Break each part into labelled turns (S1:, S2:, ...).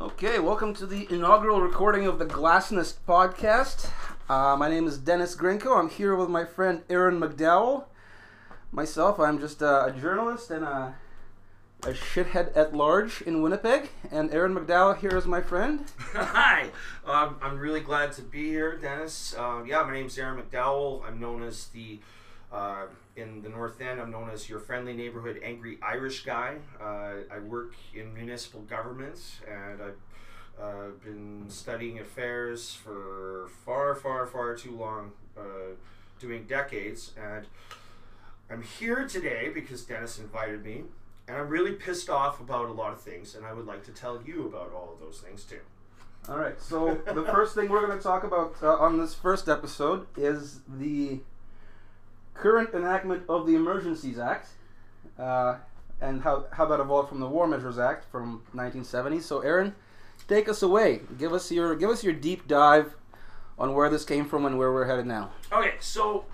S1: Okay, welcome to the inaugural recording of the Glasnost podcast. Uh, my name is Dennis Grinko. I'm here with my friend Aaron McDowell. Myself, I'm just a journalist and a, a shithead at large in Winnipeg. And Aaron McDowell here is my friend.
S2: Hi, um, I'm really glad to be here, Dennis. Uh, yeah, my name's Aaron McDowell. I'm known as the uh, in the North End. I'm known as your friendly neighborhood angry Irish guy. Uh, I work in municipal governments and I've uh, been studying affairs for far, far, far too long, uh, doing decades. And I'm here today because Dennis invited me, and I'm really pissed off about a lot of things, and I would like to tell you about all of those things too.
S1: All right, so the first thing we're going to talk about uh, on this first episode is the current enactment of the Emergencies Act uh, and how, how that evolved from the War Measures Act from 1970. So, Aaron, take us away. Give us your give us your deep dive on where this came from and where we're headed now.
S2: Okay, so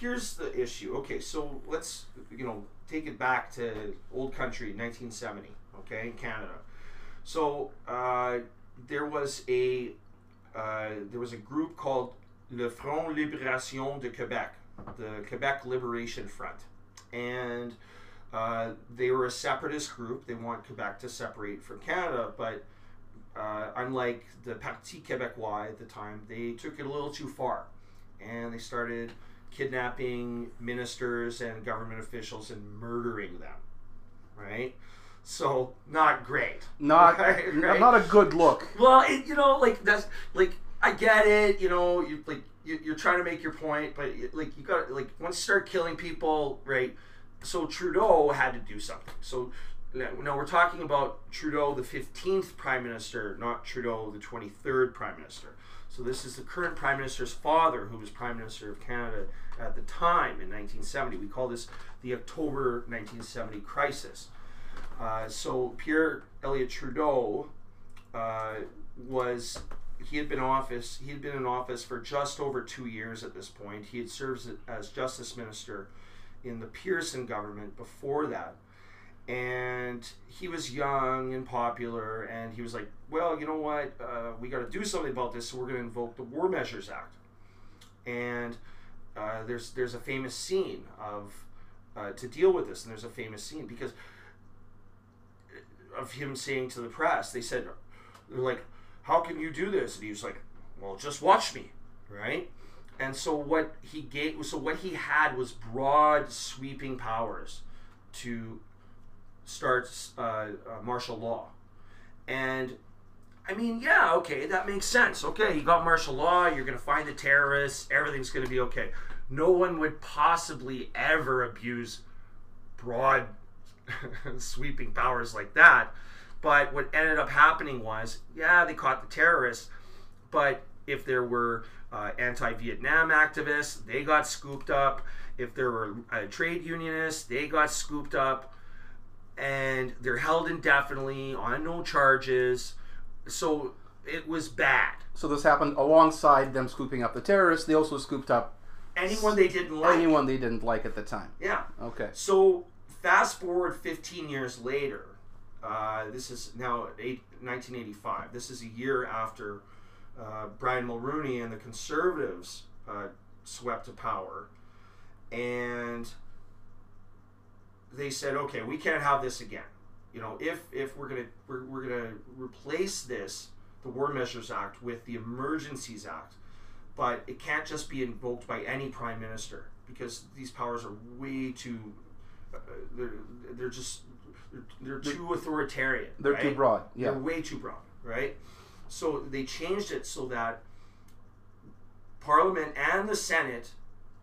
S2: here's the issue. Okay, so let's you know take it back to old country, 1970. Okay, in Canada. So uh, there was a uh, there was a group called Le Front Libération de Québec, the Quebec Liberation Front, and uh, they were a separatist group. They want Quebec to separate from Canada, but uh, unlike the Parti Québécois at the time, they took it a little too far, and they started kidnapping ministers and government officials and murdering them. Right. So not great.
S1: Not
S2: Right,
S1: not a good look.
S2: Well, it, you know, like that's like I get it. You know, you like you, you're trying to make your point, but like you got like once you start killing people, right? So Trudeau had to do something. So now now we're talking about Trudeau, the 15th prime minister, not Trudeau, the 23rd prime minister. So this is the current prime minister's father, who was prime minister of Canada at the time in 1970. We call this the October 1970 crisis. Uh, so Pierre Elliott Trudeau uh, was he had been office he had been in office for just over two years at this point. He had served as justice minister in the Pearson government before that, and he was young and popular. And he was like, "Well, you know what? Uh, we got to do something about this. So we're going to invoke the War Measures Act." And uh, there's there's a famous scene of uh, to deal with this, and there's a famous scene because of him saying to the press, they said, they're like, how can you do this? And he was like, well, just watch me, right? And so what he gave, so what he had was broad, sweeping powers to start uh, uh, martial law, and I mean, yeah, okay, that makes sense. Okay, you got martial law. You're gonna find the terrorists. Everything's gonna be okay. No one would possibly ever abuse broad sweeping powers like that. But what ended up happening was, yeah, they caught the terrorists, but if there were uh, anti-Vietnam activists, they got scooped up. If there were uh, trade unionists, they got scooped up, and they're held indefinitely on no charges. So it was bad.
S1: So this happened alongside them scooping up the terrorists. They also scooped up
S2: Anyone they didn't like.
S1: anyone they didn't like at the time.
S2: Yeah.
S1: Okay.
S2: So fast forward 15 years later. Uh, this is now eight, 1985. This is a year after uh, Brian Mulroney and the Conservatives uh, swept to power, and they said, "Okay, we can't have this again. You know, if if we're gonna we're, we're gonna replace this, the War Measures Act, with the Emergencies Act, but it can't just be invoked by any prime minister because these powers are way too uh, they're they're just they're, they're too authoritarian.
S1: They're too broad. Yeah.
S2: They're way too broad, right? So they changed it so that Parliament and the Senate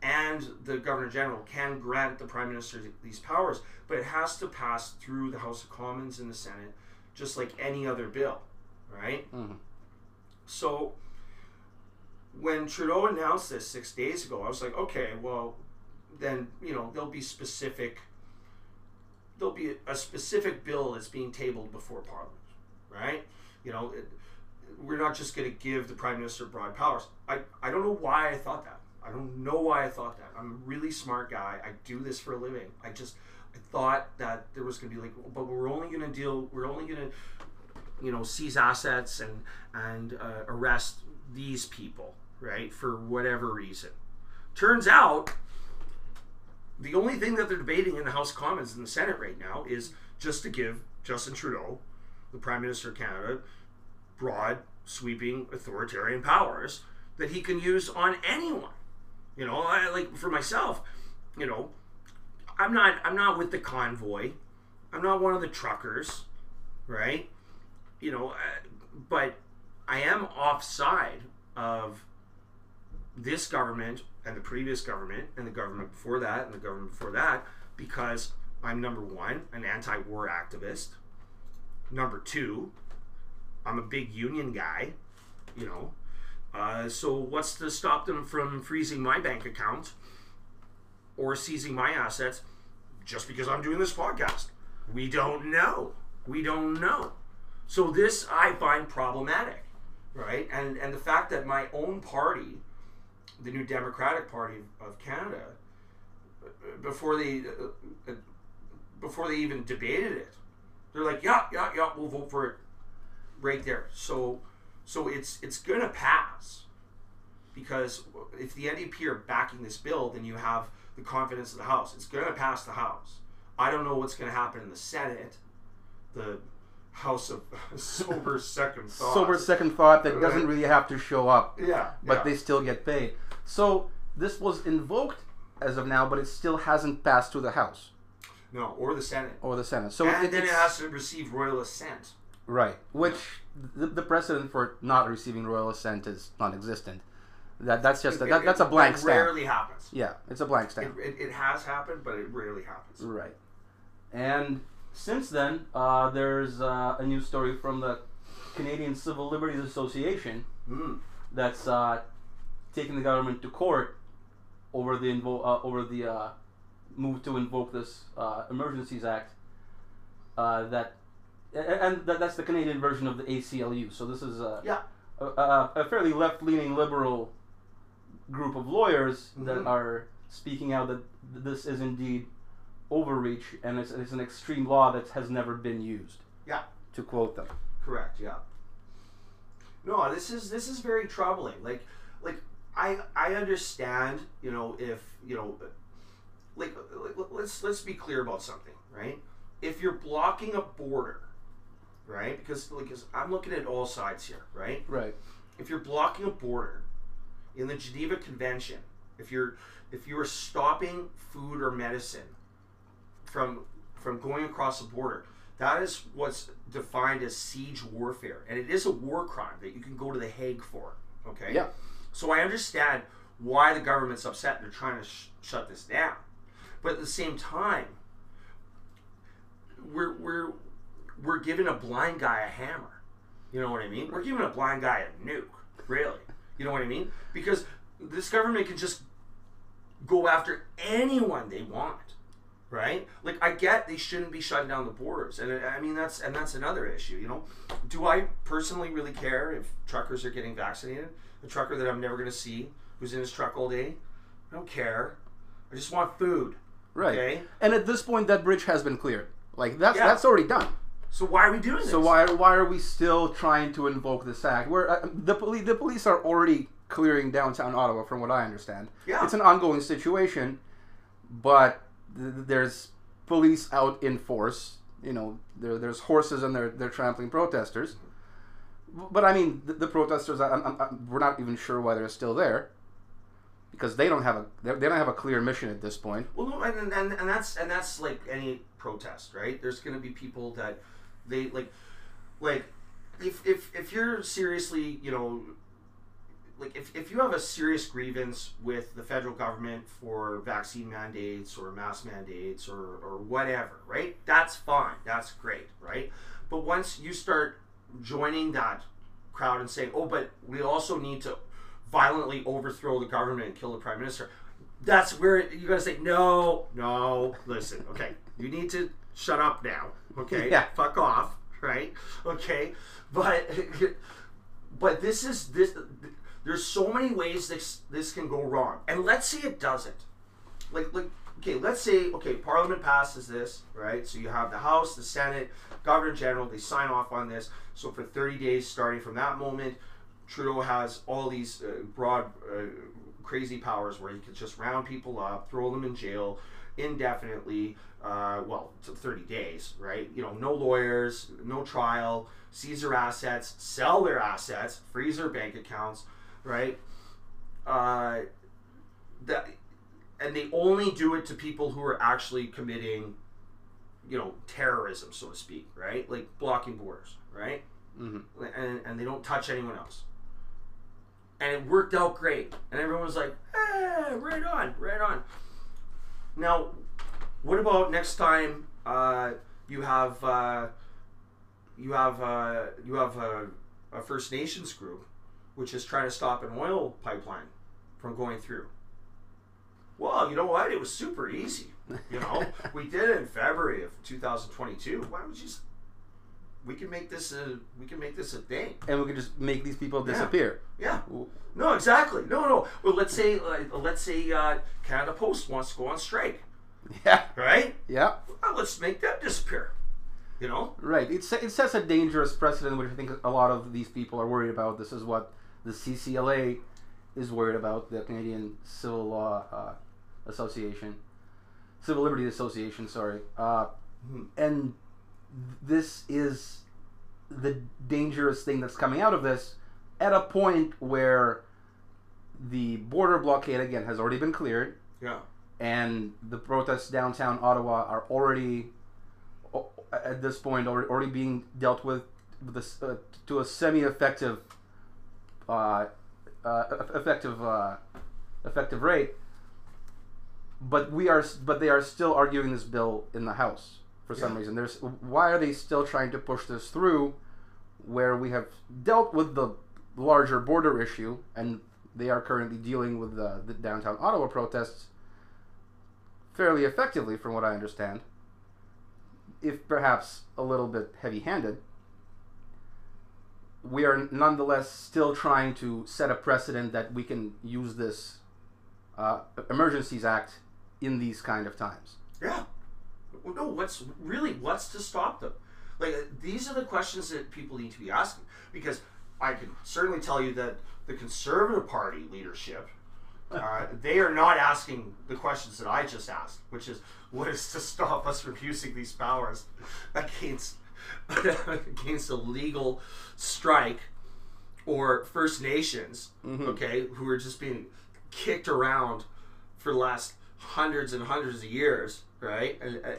S2: and the Governor General can grant the Prime Minister these powers, but it has to pass through the House of Commons and the Senate, just like any other bill, right?
S1: Mhm.
S2: So when Trudeau announced this six days ago, I was like, okay, well, then you know there'll be specific. There'll be a, a specific bill that's being tabled before Parliament, right? You know, it, we're not just going to give the Prime Minister broad powers. I, I don't know why I thought that. I don't know why I thought that. I'm a really smart guy. I do this for a living. I just I thought that there was going to be like, but we're only going to deal. We're only going to you know, seize assets and and uh, arrest these people, right, for whatever reason. Turns out, the only thing that they're debating in the House of Commons and the Senate right now is just to give Justin Trudeau, the Prime Minister of Canada, broad, sweeping authoritarian powers that he can use on anyone. You know, I, like for myself, you know, I'm not I'm not with the convoy. I'm not one of the truckers, right? You know, uh, but I am offside of this government and the previous government and the government before that and the government before that because I'm number one, an anti-war activist. Number two, I'm a big union guy, you know. Uh, so what's to stop them from freezing my bank account or seizing my assets just because I'm doing this podcast? We don't know. We don't know. So this I find problematic, right? And and the fact that my own party, the New Democratic Party of Canada, before they uh, uh, before they even debated it, they're like, yeah, yeah, yeah, we'll vote for it right there. So so it's it's gonna pass because if the NDP are backing this bill, then you have the confidence of the House. It's gonna pass the House. I don't know what's gonna happen in the Senate. The House of sober second thought.
S1: Sober second thought that doesn't really have to show up,
S2: Yeah,
S1: but
S2: yeah.
S1: they still get paid. So this was invoked as of now, but it still hasn't passed through the House
S2: no or the Senate.
S1: or the Senate. So
S2: and
S1: it,
S2: then it has to receive royal assent.
S1: Right, which the, the precedent for not receiving royal assent is non-existent. That that's just a, that,
S2: it-
S1: that's a blank stamp.
S2: Rarely happens.
S1: Yeah, it's a blank stamp.
S2: it, it has happened, but it rarely happens.
S1: Right, and since then, uh, there's uh, a new story from the Canadian Civil Liberties Association
S2: Mm.
S1: that's uh, taking the government to court over the invo- uh, over the uh, move to invoke this uh, Emergencies Act. Uh, that and that, that's the Canadian version of the ACLU. So this is a
S2: Yeah.
S1: a, a, a fairly left-leaning liberal group of lawyers that
S2: Mhm.
S1: are speaking out that this is indeed overreach and it's, it's an extreme law that has never been used.
S2: Yeah.
S1: To quote them.
S2: Correct. Yeah. No, this is this is very troubling. Like, like I I understand. You know, if you know, like, like let's let's be clear about something, right? If you're blocking a border, right? Because like I'm looking at all sides here, right?
S1: Right.
S2: if you're blocking a border in the Geneva Convention, if you're if you are stopping food or medicine from from going across the border, that is what's defined as siege warfare, and it is a war crime that you can go to the Hague for. Okay.
S1: Yeah.
S2: So I understand why the government's upset and they're trying to sh- shut this down, but at the same time, we're we're we're giving a blind guy a hammer. You know what I mean? We're giving a blind guy a nuke, really. You know what I mean? Because this government can just go after anyone they want, right? Like I get they shouldn't be shutting down the borders, and I mean that's and that's another issue. You know, do I personally really care if truckers are getting vaccinated? A trucker that I'm never going to see, who's in his truck all day, I don't care. I just want food.
S1: Right.
S2: Okay.
S1: And at this point, that bridge has been cleared. Like that's
S2: Yeah.
S1: that's already done.
S2: So why are we doing this?
S1: So why why are we still trying to invoke this act? Where uh, the police the police are already clearing downtown Ottawa, from what I understand.
S2: Yeah.
S1: It's an ongoing situation, but th- there's police out in force. You know, there, there's horses and they're they're trampling protesters. But I mean, the, the protesters, I, I'm, I'm, we're not even sure why they're still there, because they don't have a they don't have a clear mission at this point.
S2: Well, no, and, and and that's and that's like any protest, right? There's going to be people that they like, like if if if you're seriously, you know, like if if you have a serious grievance with the federal government for vaccine mandates or mask mandates or or whatever, right? That's fine. That's great, right? But once you start joining that crowd and saying, "Oh, but we also need to violently overthrow the government and kill the prime minister," that's where you gotta say, "No, no, listen, okay, you need to shut up now, okay?
S1: Yeah.
S2: Fuck off, right? Okay, but but this is this. There's so many ways this this can go wrong, and let's say it doesn't. Like like okay, let's say okay, Parliament passes this, right? So you have the House, the Senate, Governor General, they sign off on this. So for 30 days, starting from that moment, Trudeau has all these uh, broad, uh, crazy powers where he can just round people up, throw them in jail indefinitely. Uh, well, to 30 days, right? You know, no lawyers, no trial, seize their assets, sell their assets, freeze their bank accounts, right? Uh, that, and they only do it to people who are actually committing, you know, terrorism, so to speak, right? Like blocking borders, right?
S1: hmm
S2: and, and they don't touch anyone else. And it worked out great. And everyone was like, eh, right on, right on. Now, what about next time uh, you have uh, you have uh, you have a, a First Nations group which is trying to stop an oil pipeline from going through? Well, you know what? It was super easy. You know, we did it in February of 2022. Why don't we just we can make this a we can make this a thing.
S1: And we can just make these people disappear.
S2: Yeah. No, exactly. No, no. Well, let's say uh, let's say uh, Canada Post wants to go on strike,
S1: Yeah.
S2: right?
S1: Yeah.
S2: Well, let's make them disappear. You know?
S1: Right. It, it sets a dangerous precedent, which I think a lot of these people are worried about. This is what the CCLA is worried about, the Canadian Civil Law uh, Association, Civil Liberties Association. Sorry. Uh,
S2: Mhm.
S1: and this is the dangerous thing that's coming out of this at a point where the border blockade again has already been cleared
S2: Yeah.
S1: and the protests downtown Ottawa are already at this point already, being dealt with, with this, uh, to a semi-effective uh, uh, effective uh, effective rate but we are but they are still arguing this bill in the house for some
S2: Yeah.
S1: reason there's why are they still trying to push this through where we have dealt with the larger border issue and they are currently dealing with the, the downtown Ottawa protests fairly effectively, from what I understand, if perhaps a little bit heavy handed. We are nonetheless still trying to set a precedent that we can use this uh, Emergencies Act in these kind of times.
S2: Yeah. No, what's really what's to stop them? Like uh, these are the questions that people need to be asking because I can certainly tell you that the Conservative Party leadership uh, they are not asking the questions that I just asked, which is what is to stop us from using these powers against against a legal strike or First Nations,
S1: Mhm.
S2: okay, who are just being kicked around for the last hundreds and hundreds of years, right? And, uh,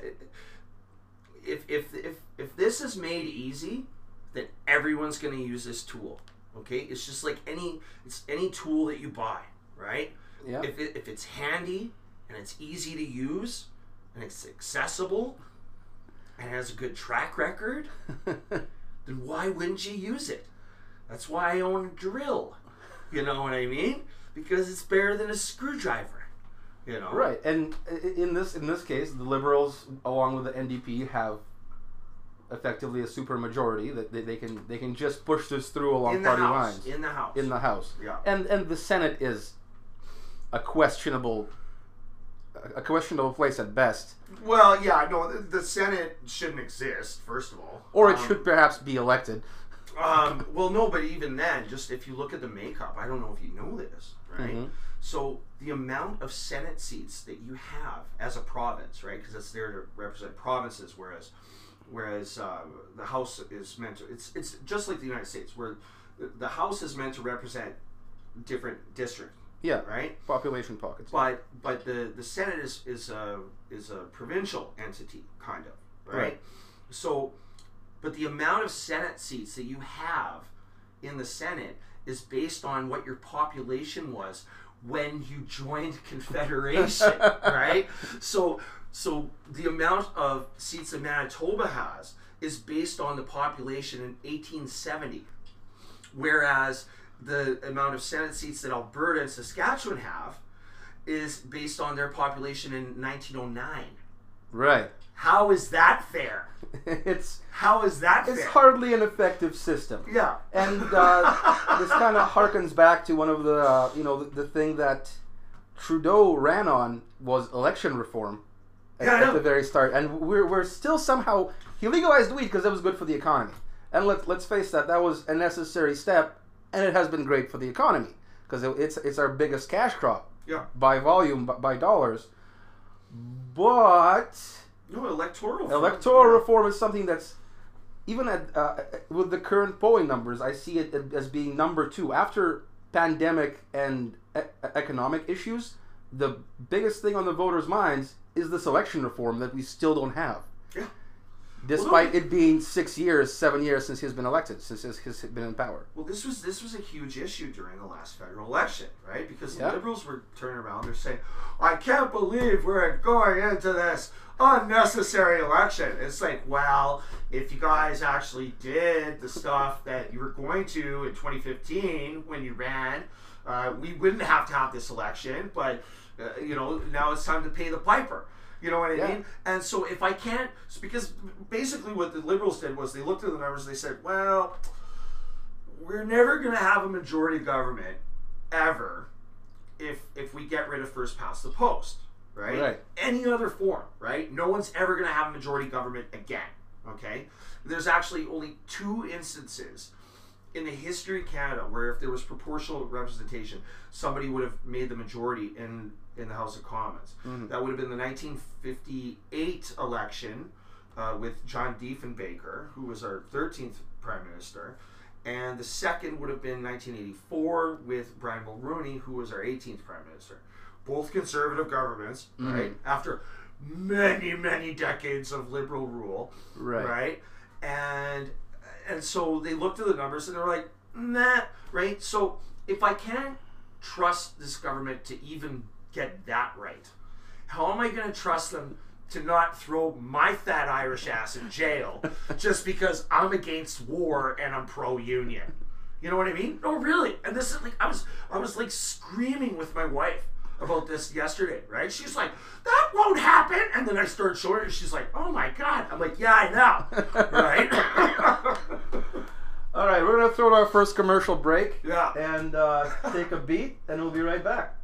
S2: if, if, if, if this is made easy, then everyone's going to use this tool. Okay, it's just like any it's any tool that you buy, right?
S1: Yeah.
S2: If, it, if it's handy and it's easy to use and it's accessible and has a good track record, then why wouldn't you use it? That's why I own a drill. You know what I mean? Because it's better than a screwdriver. You know?
S1: right, and in this in this case, the Liberals, along with the NDP, have effectively a super majority that they, they can they can just push this through along
S2: In the
S1: party
S2: house.
S1: lines
S2: In the house.
S1: in the House.
S2: yeah.
S1: and and the Senate is a questionable a questionable place at best,
S2: Well, yeah, no, the, the Senate shouldn't exist, first of all.
S1: or it
S2: Um,
S1: should perhaps be elected.
S2: Um, well, no, but even then, just if you look at the makeup, I don't know if you know this, right?
S1: Mhm.
S2: So the amount of Senate seats that you have as a province, right? Because it's there to represent provinces, whereas whereas uh, the House is meant to. It's it's just like the United States, where the House is meant to represent different districts,
S1: Yeah,
S2: right?
S1: population pockets.
S2: But but the the Senate is is a is a provincial entity, kind of, right?
S1: Right.
S2: So, but the amount of Senate seats that you have in the Senate is based on what your population was when you joined Confederation, right? So so the amount of seats that Manitoba has is based on the population in 1870 whereas the amount of Senate seats that Alberta and Saskatchewan have is based on their population in 1909.
S1: Right.
S2: How is that fair?
S1: it's
S2: How is that
S1: it's
S2: fair?
S1: hardly an effective system.
S2: Yeah.
S1: And uh, this kind of harkens back to one of the uh, you know the, the thing that Trudeau ran on was election reform at,
S2: Yeah,
S1: at the very start, and we're, we're still somehow he legalized weed because it was good for the economy. And let let's face that that was a necessary step, and it has been great for the economy because it, it's it's our biggest cash crop
S2: Yeah.
S1: by volume by, by dollars. But
S2: No electoral.
S1: electoral
S2: Yeah.
S1: reform is something that's even at uh, with the current polling numbers, I see it as being number two after pandemic and e- economic issues. The biggest thing on the voters' minds is this election reform that we still don't have, Despite
S2: no.
S1: it being six years, seven years since he's been elected, since he's, he's been in power.
S2: Well, this was this was a huge issue during the last federal election, right? Because
S1: Yeah.
S2: the liberals were turning around. They're saying, "I can't believe we're going into this unnecessary election." It's like, well, if you guys actually did the stuff that you were going to in 2015 when you ran, uh, we wouldn't have to have this election. But uh, you know, now it's time to pay the piper. You know what I
S1: Yeah.
S2: mean? And so if I can't, because basically what the liberals did was they looked at the numbers and they said, well we're never going to have a majority government ever if if we get rid of first past the post right?
S1: Right.
S2: any other form right no one's ever going to have a majority government again okay there's actually only two instances in the history of canada where if there was proportional representation somebody would have made the majority in in the house of commons that would have been the 1958 election uh, with John Diefenbaker, who was our 13th prime minister, and the second would have been 1984 with Brian Mulroney, who was our 18th prime minister. Both conservative governments, right? After many, many decades of liberal rule,
S1: Right.
S2: right? And and so they looked at the numbers and they're like, nah, right? So if I can't trust this government to even get that right, how am I going to trust them to not throw my fat Irish ass in jail just because I'm against war and I'm pro union? You know what I mean? No, really. And this is like I was I was like screaming with my wife about this yesterday, right? She's like, "That won't happen," and then I start showing her, and she's like, "Oh my god!" I'm like, "Yeah, I know, right?"
S1: All right, we're gonna throw in our first commercial break.
S2: Yeah.
S1: And uh, take a beat, and we'll be right back.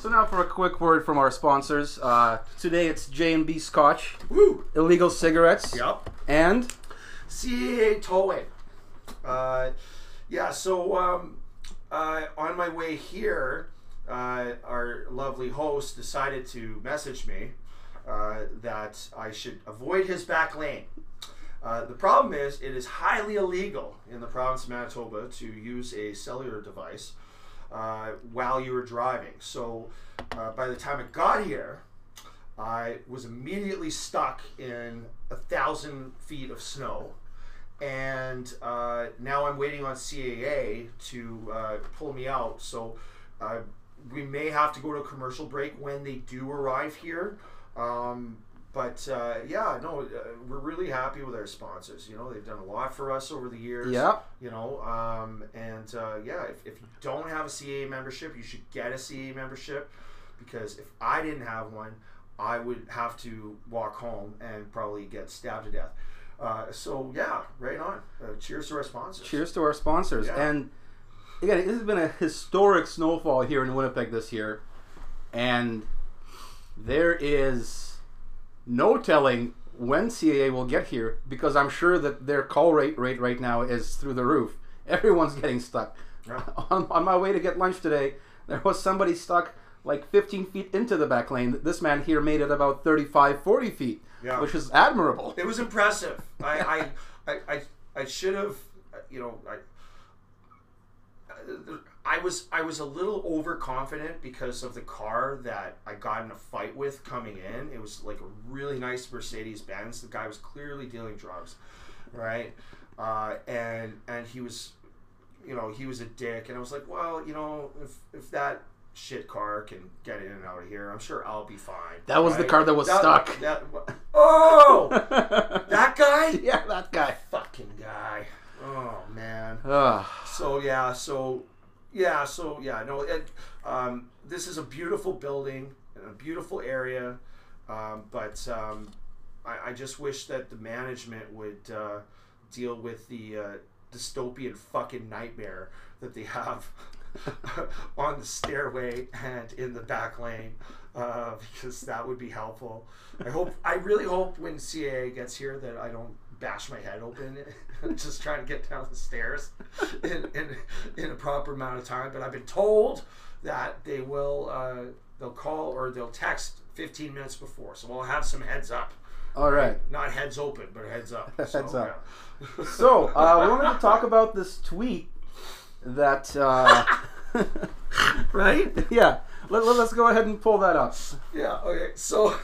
S1: So now for a quick word from our sponsors. Uh, today it's J and B Scotch,
S2: Woo.
S1: illegal cigarettes,
S2: Yep.
S1: and
S2: CAA towing. Uh, yeah, so um, uh, on my way here, uh, our lovely host decided to message me uh, that I should avoid his back lane. Uh, the problem is, it is highly illegal in the province of Manitoba to use a cellular device uh, while you were driving. So uh, by the time I got here, I was immediately stuck in a thousand feet of snow. And uh, now I'm waiting on CAA to uh, pull me out. So uh, we may have to go to a commercial break when they do arrive here. Um, but uh, yeah, no, uh, we're really happy with our sponsors. You know, they've done a lot for us over the years.
S1: yeah,
S2: You know, um, and uh, yeah, if, if you don't have a CAA membership, you should get a CAA membership because if I didn't have one, I would have to walk home and probably get stabbed to death. Uh, so yeah, right on. Uh, cheers to our sponsors.
S1: cheers to our sponsors.
S2: Yeah.
S1: And again, it has been a historic snowfall here in Winnipeg this year, and there is no telling when CAA will get here because I'm sure that their call rate rate right now is through the roof. Everyone's getting stuck.
S2: Yeah.
S1: On, on my way to get lunch today, there was somebody stuck like 15 feet into the back lane. This man here made it about 35, 40 feet,
S2: Yeah.
S1: which is admirable.
S2: It was impressive. I, I, I, I, I should have, you know, I, uh, I was I was a little overconfident because of the car that I got in a fight with coming in. It was like a really nice Mercedes Benz. The guy was clearly dealing drugs, right? Uh, and and he was, you know, he was a dick. And I was like, well, you know, if if that shit car can get in and out of here, I'm sure I'll be fine.
S1: That was the car that was stuck.
S2: that- oh,
S1: that
S2: that guy
S1: yeah, that guy.
S2: fucking guy. Oh man. So yeah, so yeah, so yeah, no. It, um, this is a beautiful building and a beautiful area, um, but um, I, I just wish that the management would uh, deal with the uh, dystopian fucking nightmare that they have on the stairway and in the back lane uh, because that would be helpful. I hope. I really hope when CAA gets here that I don't bash my head open just trying to get down the stairs in, in, in a proper amount of time. But I've been told that they will uh, they'll call or they'll text 15 minutes before, so we'll have some heads up.
S1: All right.
S2: Not heads open, but heads up.
S1: Heads
S2: So,
S1: up.
S2: yeah.
S1: So, uh, we wanted to talk about this tweet that, uh,
S2: right?
S1: yeah, let, let, us go ahead and pull that up.
S2: Yeah. Okay. So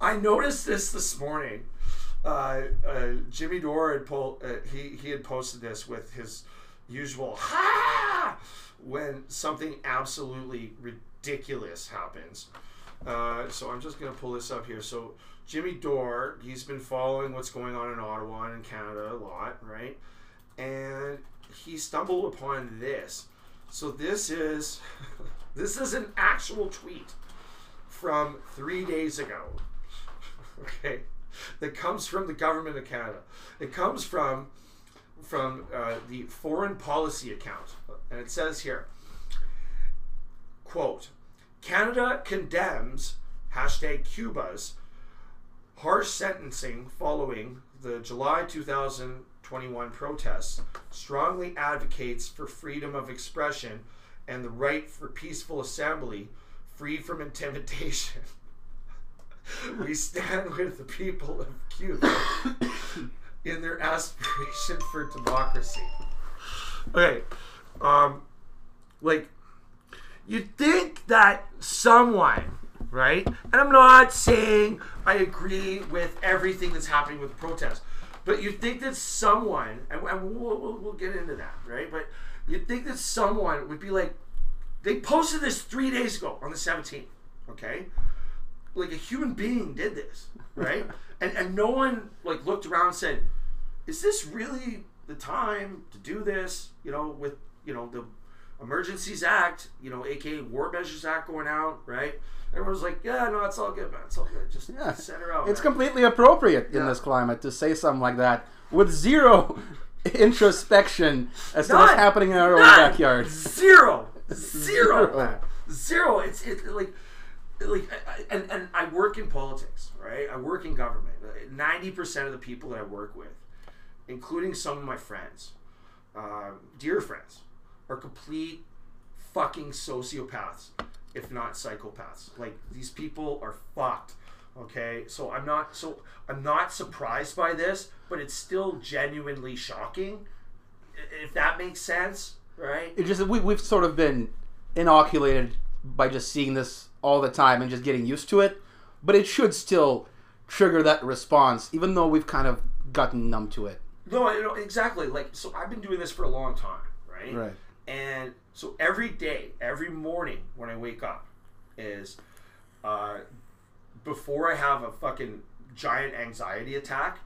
S2: I noticed this this morning. Uh, uh, Jimmy Dore had po- uh, he he had posted this with his usual ha when something absolutely ridiculous happens. Uh, so I'm just gonna pull this up here. So Jimmy Dore, he's been following what's going on in Ottawa and in Canada a lot, right? And he stumbled upon this. So this is this is an actual tweet from three days ago. Okay, that comes from the government of Canada. It comes from from uh, the foreign policy account, and it says here, quote, Canada condemns hashtag Cuba's harsh sentencing following the July 2021 protests, strongly advocates for freedom of expression and the right for peaceful assembly free from intimidation. we stand with the people of Cuba in their aspiration for democracy. Okay, um, like you'd think that someone, right? And I'm not saying I agree with everything that's happening with the protest, but you'd think that someone, and, we'll, we'll, we'll get into that, right? But you'd think that someone would be like, they posted this three days ago on the 17th, okay? Like a human being did this, right? and and no one like looked around and said, is this really the time to do this? You know, with you know the Emergencies Act, you know, aka War Measures Act going out, right? Everyone's like, yeah, no, it's all good, man. It's all good. Just
S1: Yeah.
S2: send her out.
S1: It's
S2: man."
S1: completely appropriate in
S2: Yeah.
S1: this climate to say something like that with zero introspection as to what's happening in our own backyard.
S2: Zero, zero,
S1: Zero.
S2: zero. It's it's like like I, and and I work in politics, right? I work in government. Ninety percent of the people that I work with, including some of my friends, um, dear friends, are complete fucking sociopaths, if not psychopaths. Like these people are fucked. Okay, so I'm not so I'm not surprised by this, but it's still genuinely shocking. If that makes sense, right?
S1: It just we we've sort of been inoculated by just seeing this all the time and just getting used to it, but it should still trigger that response, even though we've kind of gotten numb to it.
S2: No, I- no, exactly. Like, so I've been doing this for a long time, right?
S1: Right.
S2: And so every day, every morning when I wake up, is uh, before I have a fucking giant anxiety attack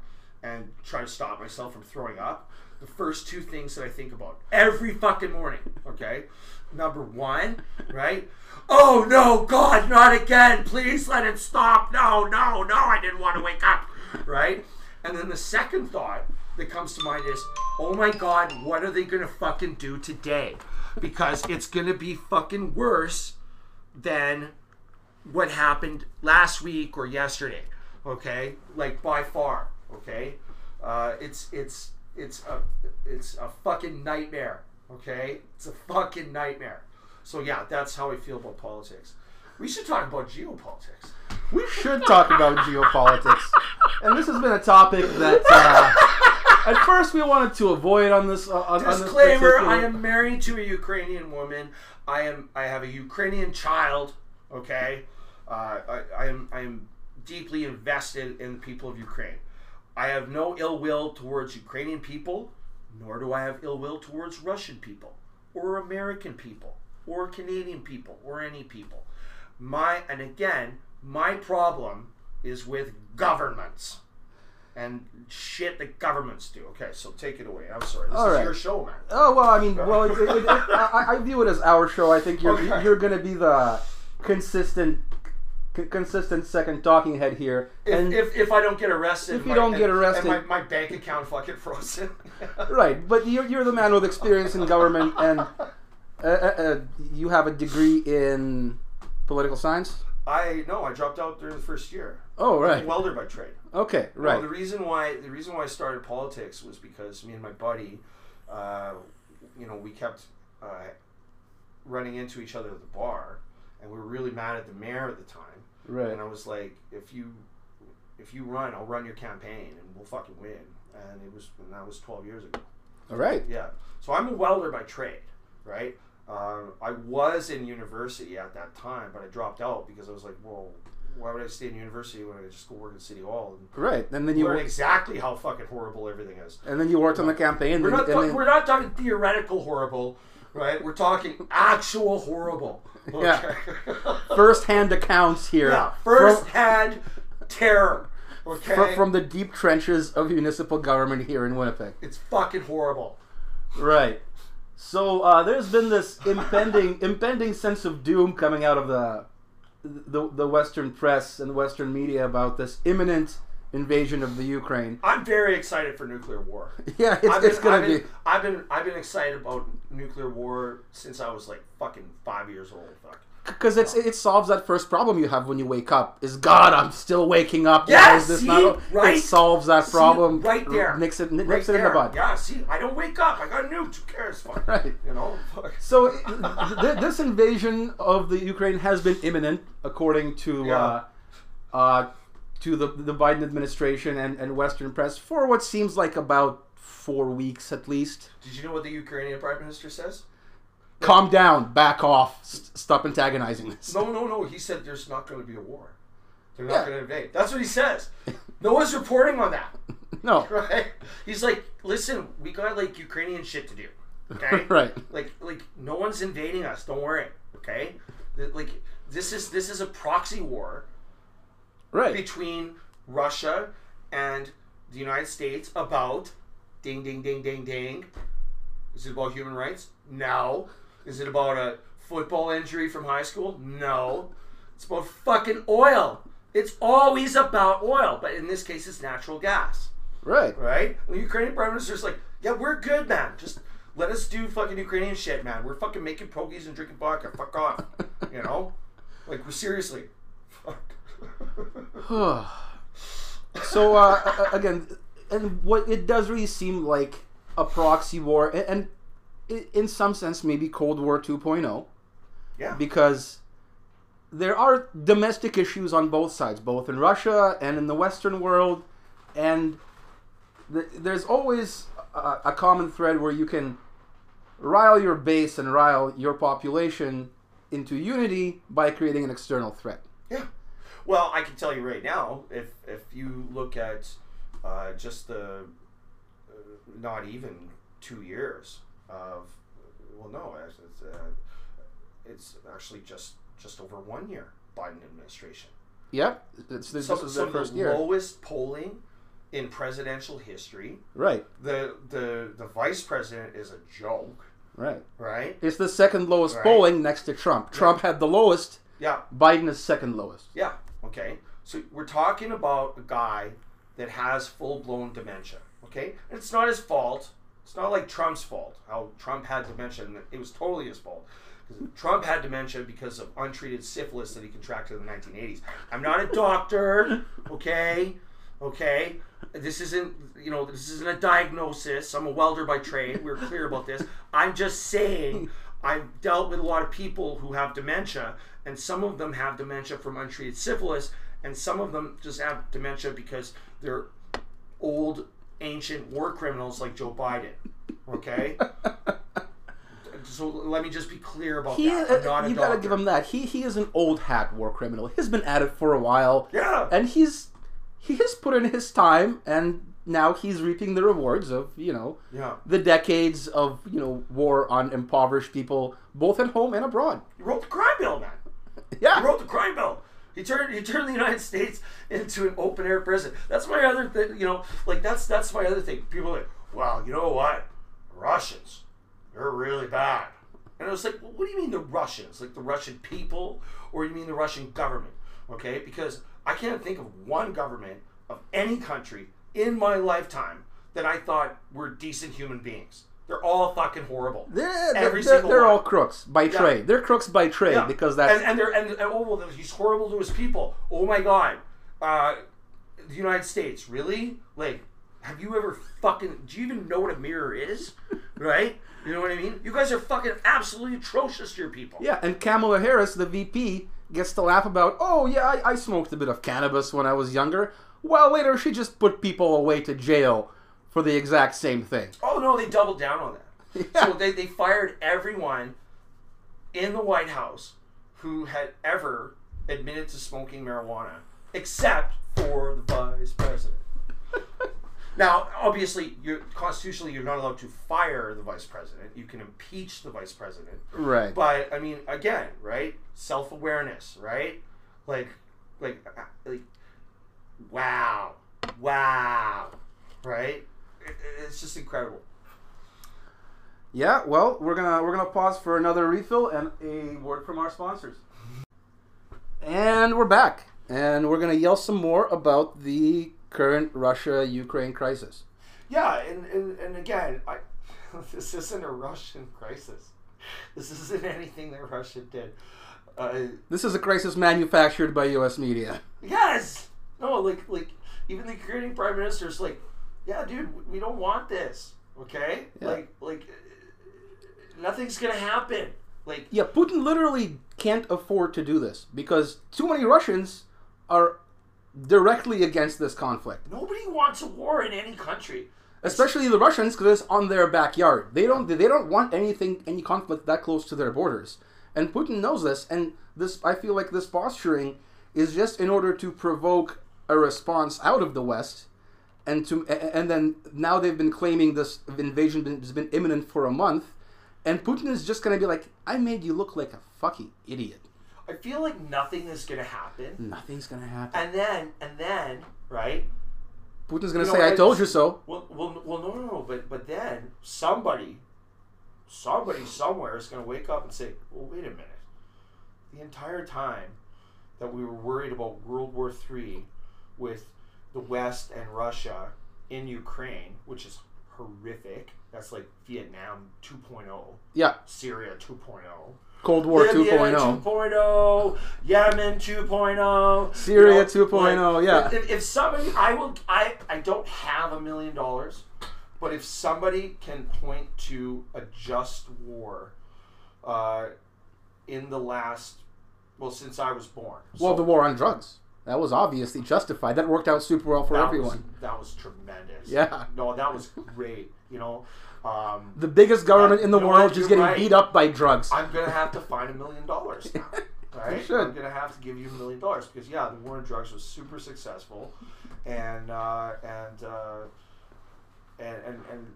S2: and try to stop myself from throwing up. The first two things that I think about every fucking morning, okay? Number one, right? Oh no, God, not again. Please let it stop. No, no, no, I didn't want to wake up, right? And then the second thought that comes to mind is, oh my God, what are they gonna fucking do today? Because it's gonna be fucking worse than what happened last week or yesterday. Okay, like by far. Okay, uh, it's it's it's a it's a fucking nightmare. Okay, it's a fucking nightmare. So yeah, that's how I feel about politics. We should talk about geopolitics.
S1: We should talk about geopolitics, and this has been a topic that uh, at first we wanted to avoid on this. Uh, on, on this
S2: Disclaimer: I am married to a Ukrainian woman. I am. I have a Ukrainian child. Okay, uh, I, I am. I am deeply invested in the people of Ukraine. I have no ill will towards Ukrainian people, nor do I have ill will towards Russian people, or American people, or Canadian people, or any people. My and again, my problem is with governments and shit that governments do. Okay, so take it away. I'm sorry. This
S1: All
S2: is
S1: right.
S2: your show, man.
S1: Oh well, I mean, well, it, it, it, I, I view it as our show. I think you're
S2: Okay.
S1: you're going to be the consistent, c- consistent second talking head here.
S2: If,
S1: and
S2: if, if I don't get arrested,
S1: If you
S2: my-
S1: don't
S2: and-
S1: get arrested-
S2: and my, my bank account fucking frozen.
S1: right, but you're, you're the man with experience in government, and Uh, uh, uh, you have a degree in political science.
S2: I no, I dropped out during the first year.
S1: Oh
S2: I'm
S1: right.
S2: a welder by trade.
S1: Okay. Right.
S2: the reason why the reason why I started politics was because me and my buddy, uh, you know, we kept uh, running into each other at the bar, and we were really mad at the mayor at the time.
S1: Right.
S2: And I was like, if you if you run, I'll run your campaign, and we'll fucking win. And it was and that was twelve years ago.
S1: All right.
S2: Yeah. So I'm a welder by trade, right? Um, I was in university at that time, but I dropped out because I was like, well, why would I stay in university when I could just go work in City Hall and
S1: Right. And then you
S2: learn exactly how fucking horrible everything is?
S1: and then you worked on the campaign.
S2: We're
S1: and,
S2: not,
S1: and then-
S2: we're not talking theoretical horrible, right? We're talking actual horrible.
S1: Yeah.
S2: Okay?
S1: first-hand accounts here.
S2: yeah, first-hand terror. Okay,
S1: fr- from the deep trenches of municipal government here in Winnipeg.
S2: it's fucking horrible.
S1: Right. So uh, there's been this impending impending sense of doom coming out of the, the the Western press and Western media about this imminent invasion of the Ukraine.
S2: I'm very excited for nuclear war.
S1: Yeah, it's,
S2: been,
S1: gonna
S2: I've
S1: be.
S2: I've been I've been excited about nuclear war since I was like fucking five years old. Fuck.
S1: Because it's it solves that first problem you have when you wake up. Is God, I'm still waking up.
S2: Yes,
S1: is this
S2: see?
S1: not?
S2: Right?
S1: It solves that
S2: See?
S1: problem
S2: Right there.
S1: Nips it, nips
S2: Right
S1: it in the
S2: there.
S1: bud.
S2: Yeah, see, I don't wake up. I got nuked. Who cares? Fuck.
S1: Right.
S2: You know. Fuck.
S1: So th- this invasion of the Ukraine has been imminent, according to
S2: Yeah.
S1: uh, uh, to the the Biden administration and, and Western press for what seems like about four weeks at least.
S2: Did you know what the Ukrainian prime minister says?
S1: Calm down, back off, s- stop antagonizing this.
S2: No, no, no. He said there's not going to be a war. They're not
S1: Yeah.
S2: going to invade. That's what he says. No one's reporting on that.
S1: No,
S2: Right? He's like, listen, we got like Ukrainian shit to do. Okay?
S1: right,
S2: like like no one's invading us don't worry okay Th- like this is this is a proxy war
S1: right.
S2: between russia and the united states about ding ding ding ding ding is it about human rights no is it about a football injury from high school no it's about fucking oil it's always about oil but in this case it's natural gas
S1: Right.
S2: right? And the Ukrainian prime minister's like, yeah, we're good, man. Just let us do fucking Ukrainian shit, man. We're fucking making pokies and drinking vodka. Fuck off. You know? Like, we're seriously. Fuck.
S1: so uh, again, and what it does really seem like a proxy war, and, and in some sense maybe Cold War 2.0.
S2: yeah.
S1: because there are domestic issues on both sides, both in Russia and in the Western world, and th- there's always a, a common thread where you can rile your base and rile your population into unity by creating an external threat.
S2: Yeah. Well, I can tell you right now, if if you look at uh, just the uh, not even two years of well, no, it's it's, uh, it's actually just just over one year Biden administration.
S1: Yep, it's, this,
S2: Some,
S1: this is their
S2: of the
S1: first year,
S2: lowest polling in presidential history.
S1: right?
S2: The the the vice president is a joke,
S1: Right.
S2: right?
S1: It's the second lowest
S2: Right.
S1: polling next to Trump. Trump had the lowest.
S2: Yeah,
S1: Biden is second lowest.
S2: yeah. Okay, so we're talking about a guy that has full blown dementia. Okay, and it's not his fault. It's not like Trump's fault. How Trump had dementia, and it was totally his fault. Trump had dementia because of untreated syphilis that he contracted in the 1980s. I'm not a doctor, okay? Okay? This isn't, you know, this isn't a diagnosis. I'm a welder by trade. We're clear about this. I'm just saying I've dealt with a lot of people who have dementia, and some of them have dementia from untreated syphilis, and some of them just have dementia because they're old, ancient war criminals like Joe Biden. Okay? so let me just be clear about
S1: He,
S2: that. I'm not
S1: uh,
S2: a
S1: you gotta give him that. He he is an old hat war criminal. He's been at it for a while,
S2: Yeah.
S1: and he's he has put in his time, and now he's reaping the rewards of you know
S2: Yeah.
S1: the decades of you know war on impoverished people, both at home and abroad.
S2: He wrote the crime bill, man.
S1: Yeah.
S2: He wrote the crime bill. He turned he turned the United States into an open air prison. That's my other thing. You know, like that's that's my other thing. People like, well, you know what? Russians, they're really bad. And I was like, well, what do you mean the Russians? Like the Russian people, or you mean the Russian government? Okay, because I can't think of one government of any country in my lifetime that I thought were decent human beings. They're all fucking horrible.
S1: They're,
S2: Every
S1: they're,
S2: single
S1: they're
S2: one.
S1: all crooks by
S2: Yeah.
S1: trade. They're crooks by trade
S2: Yeah.
S1: because that's
S2: and, and they're and, and oh well, he's horrible to his people. Oh my god, uh, the United States really like. Have you ever fucking? Do you even know what a mirror is? Right? You know what I mean? You guys are fucking absolutely atrocious to your people.
S1: yeah. And Kamala Harris, the VP, gets to laugh about, oh yeah, I, I smoked a bit of cannabis when I was younger. Well, later she just put people away to jail for the exact same thing.
S2: Oh no, they doubled down on that.
S1: Yeah.
S2: So they, they fired everyone in the White House who had ever admitted to smoking marijuana, except for the vice president. now, obviously, you're constitutionally you're not allowed to fire the vice president. You can impeach the vice president.
S1: Right.
S2: But I mean, again, right? Self awareness, right? Like, like, uh, like, wow, wow, right? It, it's just incredible.
S1: Yeah, well, we're gonna we're gonna pause for another refill and a word from our sponsors. And we're back, and we're gonna yell some more about the current Russia-Ukraine crisis.
S2: Yeah, and, and, and again, I, this isn't a Russian crisis. This isn't anything that Russia did. Uh,
S1: This is a crisis manufactured by U.S. media.
S2: yes, no, like like even the Ukrainian prime minister is like, yeah, dude, we don't want this. Okay,
S1: Yeah.
S2: like like nothing's gonna happen. Like
S1: Yeah, Putin literally can't afford to do this because too many Russians are directly against this conflict.
S2: nobody wants a war in any country.
S1: Especially the Russians, because it's on their backyard. They don't. They don't want anything, any conflict that close to their borders. And Putin knows this. And this, I feel like this posturing is just in order to provoke a response out of the West, and to and then now they've been claiming this invasion has been imminent for a month, and Putin is just gonna be like, "I made you look like a fucking idiot.
S2: I feel like nothing is gonna happen.
S1: Nothing's gonna happen."
S2: And then and then right
S1: Putin's gonna
S2: You know
S1: say, "I
S2: what?
S1: told you so."
S2: Well, well, well, no, no, no. But but then somebody, somebody somewhere is going to wake up and say, "Well, wait a minute. The entire time that we were worried about World War III with the West and Russia in Ukraine, which is horrific. That's like Vietnam 2.0,
S1: Yeah,
S2: Syria 2.0.
S1: Cold War.
S2: Libya
S1: 2.0.
S2: 2.0, Yemen 2.0,
S1: Syria
S2: you know,
S1: 2.0,
S2: like,
S1: yeah.
S2: If, if somebody, I will, I, I don't have a million dollars, but if somebody can point to a just war, uh, in the last, well, since I was born.
S1: Well,
S2: So
S1: the war on drugs. That was obviously justified. That worked out super well for
S2: that
S1: everyone.
S2: Was, that was tremendous.
S1: Yeah.
S2: No, that was great. You know, um,
S1: The biggest government in the world just getting
S2: right.
S1: beat up by drugs.
S2: I'm gonna have to find a million dollars now. Right?
S1: should.
S2: I'm gonna have to give you a million dollars because yeah, the war on drugs was super successful, and uh, and, uh, and and and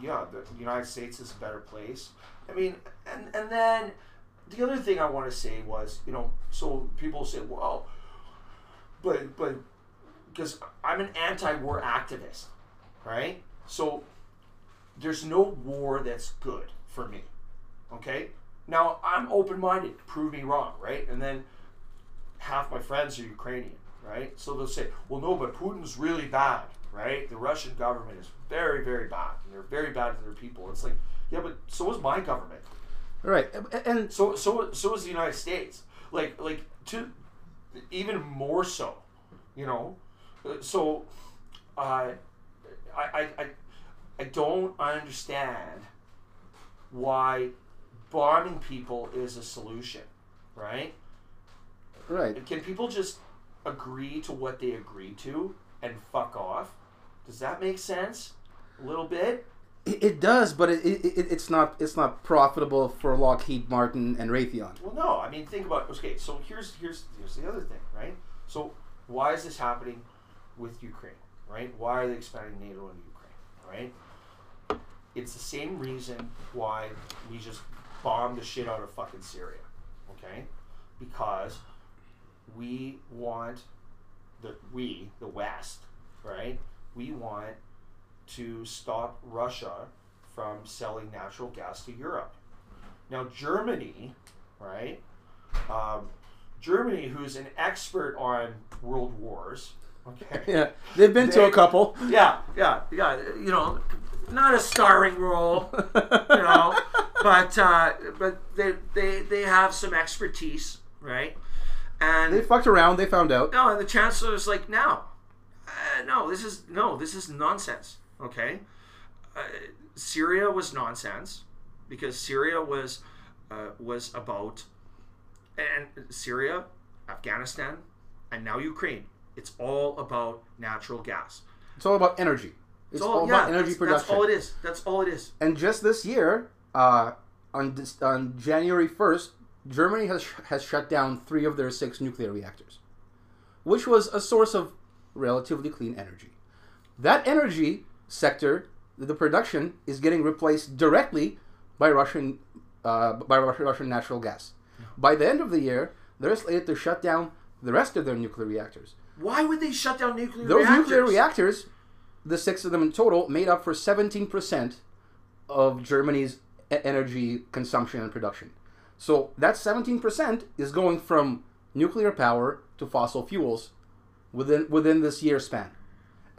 S2: yeah, the United States is a better place. I mean, and and then the other thing I want to say was, you know, so people say, well, but but because I'm an anti-war activist, right? So there's no war that's good for me. Okay? Now I'm open minded. Prove me wrong, right? And then half my friends are Ukrainian, right? So they'll say, well, no, but Putin's really bad, right? The Russian government is very, very bad. And they're very bad to their people. It's like, yeah, but so is my government.
S1: right. And
S2: So so so is the United States. Like like to even more so, you know. Uh, So uh, I I I I don't understand why bombing people is a solution, right?
S1: right.
S2: Can people just agree to what they agree to and fuck off? Does that make sense? A little bit.
S1: It, does, but it, it, it, it's not it's not profitable for Lockheed Martin and Raytheon.
S2: Well, no. I mean, think about. Okay, so here's here's here's the other thing, right? So why is this happening with Ukraine, right? Why are they expanding NATO into Ukraine, right? It's the same reason why we just bombed the shit out of fucking Syria, okay? Because we want the we the West, right? We want to stop Russia from selling natural gas to Europe. Now Germany, right? Um, Germany, who's an expert on world wars, okay?
S1: Yeah, they've been to a couple.
S2: Yeah, yeah, yeah. You know, not a starring role, you know, but uh, but they, they they have some expertise, right? And
S1: They fucked around. They found out.
S2: no, and the chancellor's like, no, uh, no, this is no, this is nonsense. Okay, uh, Syria was nonsense because Syria was uh, was about and Syria, Afghanistan, and now Ukraine. It's all about natural gas.
S1: It's all about energy. It's, all, about energy
S2: that's,
S1: production.
S2: That's all it is. That's all it is.
S1: And just this year, uh, on this, on January first, Germany has has shut down three of their six nuclear reactors, which was a source of relatively clean energy. That energy sector, the production, is getting replaced directly by Russian uh, by Russian Russian natural gas. By the end of the year, they're slated to shut down the rest of their nuclear reactors.
S2: Why would they shut down nuclear reactors?
S1: Those
S2: reactors?
S1: nuclear reactors, the six of them in total, made up for 17% of Germany's energy consumption and production. So that 17% is going from nuclear power to fossil fuels within within this year span.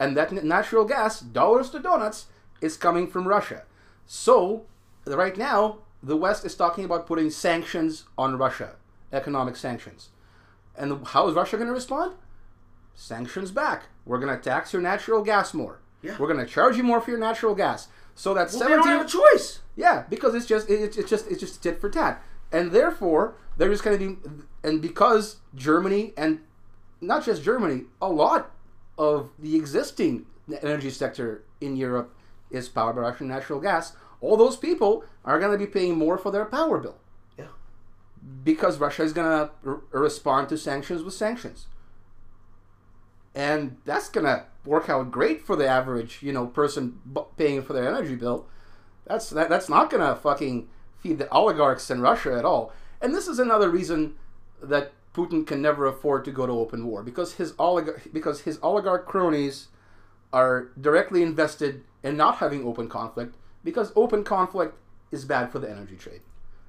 S1: And that natural gas, dollars to donuts, is coming from Russia. So right now, the West is talking about putting sanctions on Russia, economic sanctions. And how is Russia going to respond? sanctions back. We're going to tax your natural gas more.
S2: Yeah.
S1: We're going to charge you more for your natural gas. So that's
S2: Well, they don't have a choice.
S1: yeah, because it's just it, it's just it's just tit for tat, and therefore there is going to be and because Germany and not just Germany, a lot of the existing energy sector in Europe is powered by Russian natural gas. All those people are going to be paying more for their power bill
S2: Yeah.
S1: because Russia is going to r- respond to sanctions with sanctions. And that's going to work out great for the average, you know, person bu- paying for their energy bill. That's that, that's not going to fucking feed the oligarchs in Russia at all. And this is another reason that Putin can never afford to go to open war because his olig- because his oligarch cronies are directly invested in not having open conflict because open conflict is bad for the energy trade.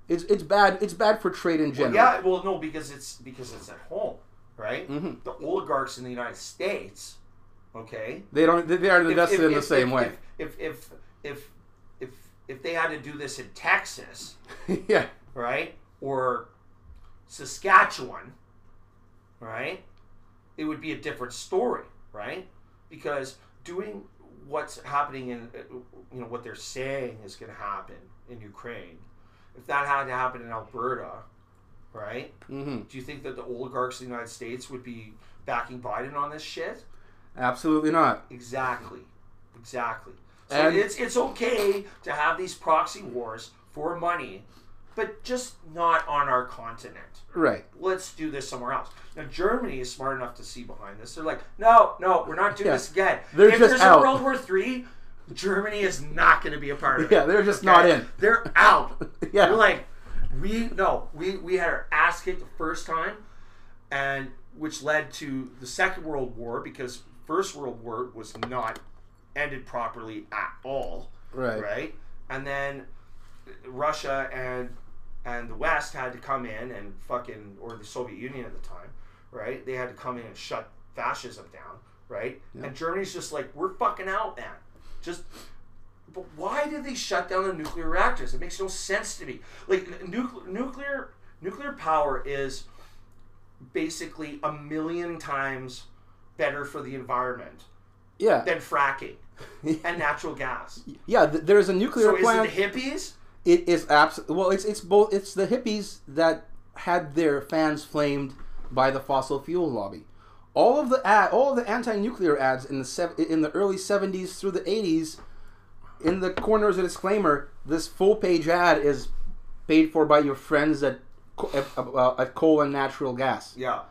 S1: It's, it's bad it's bad for trade in general.
S2: Yeah, well, no, because it's because it's at home, right?
S1: Mhm.
S2: The oligarchs in the United States, okay,
S1: They don't they aren't
S2: If-
S1: invested
S2: if-
S1: in the
S2: if-
S1: same
S2: if-
S1: way.
S2: If if if if if they had to do this in Texas,
S1: yeah.
S2: right, or Saskatchewan, right, it would be a different story, right? Because doing what's happening in, uh, you know, what they're saying is going to happen in Ukraine, if that had to happen in Alberta, right?
S1: hmm
S2: Do you think that the oligarchs in the United States would be backing Biden on this shit?
S1: Absolutely not.
S2: Exactly, exactly. So
S1: And-
S2: it's it's okay to have these proxy wars for money, but just not on our continent.
S1: Right.
S2: Let's do this somewhere else. Now Germany is smart enough to see behind this. They're like, no, no, we're not doing
S1: Yeah.
S2: this again.
S1: They're
S2: if there's
S1: out.
S2: a World War Three, Germany is not going to be a part of it.
S1: Yeah, they're just not in.
S2: They're out.
S1: Yeah.
S2: They're like, we no, we we had our ass kicked the first time, and which led to the Second World War because First World War was not ended properly at all,
S1: Right.
S2: right? And then Russia and and the West had to come in and fucking or the Soviet Union at the time, right? They had to come in and shut fascism down, right? And Germany's just like, we're fucking out, man. Just but why did they shut down the nuclear reactors? It makes no sense to me. Like nuclear nuclear nuclear power is basically a million times better for the environment
S1: Yeah.
S2: than fracking and natural gas.
S1: Yeah, th- there's a nuclear
S2: So is
S1: plant.
S2: it the hippies?
S1: It is absolutely well. It's it's both. It's the hippies that had their fans flamed by the fossil fuel lobby. All of the ad, all of the anti-nuclear ads in the sev- in the early '70s through the '80s, in the corner is a disclaimer. This full-page ad is paid for by your friends at at, uh, at coal and natural gas.
S2: Yeah.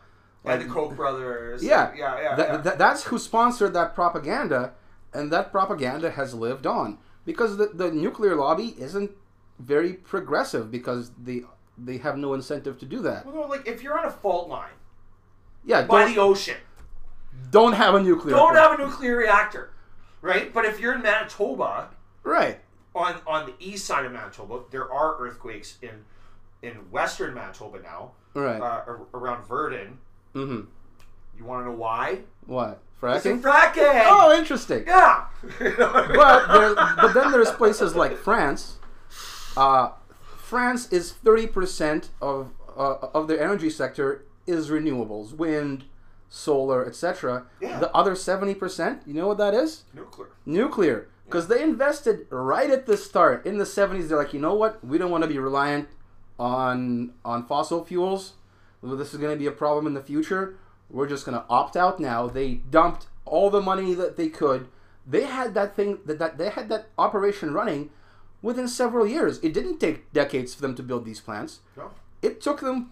S2: And the Koch brothers.
S1: Yeah,
S2: Yeah, yeah.
S1: That-
S2: yeah.
S1: that- that's who sponsored that propaganda, and that propaganda has lived on because the, the nuclear lobby isn't very progressive because they they have no incentive to do that.
S2: Well, no, like if you're on a fault line
S1: Yeah,
S2: by the ocean,
S1: don't have a nuclear.
S2: don't
S1: plant.
S2: have a nuclear reactor, right? But if you're in Manitoba,
S1: right.
S2: on on the east side of Manitoba, there are earthquakes in in western Manitoba now,
S1: Right.
S2: uh, around Virden.
S1: mm-hmm.
S2: You want to know why?
S1: What? Fracking.
S2: fracking.
S1: Oh, interesting.
S2: yeah.
S1: but there, but then there's places like France. Uh, France is thirty percent of uh, of their energy sector is renewables, wind, solar, etc.
S2: Yeah.
S1: The other seventy percent, you know what that is?
S2: nuclear.
S1: Nuclear. Because they invested right at the start in the seventies. They're like, you know what? We don't want to be reliant on on fossil fuels. This is going to be a problem in the future. We're just going to opt out now. They dumped all the money that they could. They had that thing that, that they had that operation running within several years. It didn't take decades for them to build these plants.
S2: No.
S1: It took them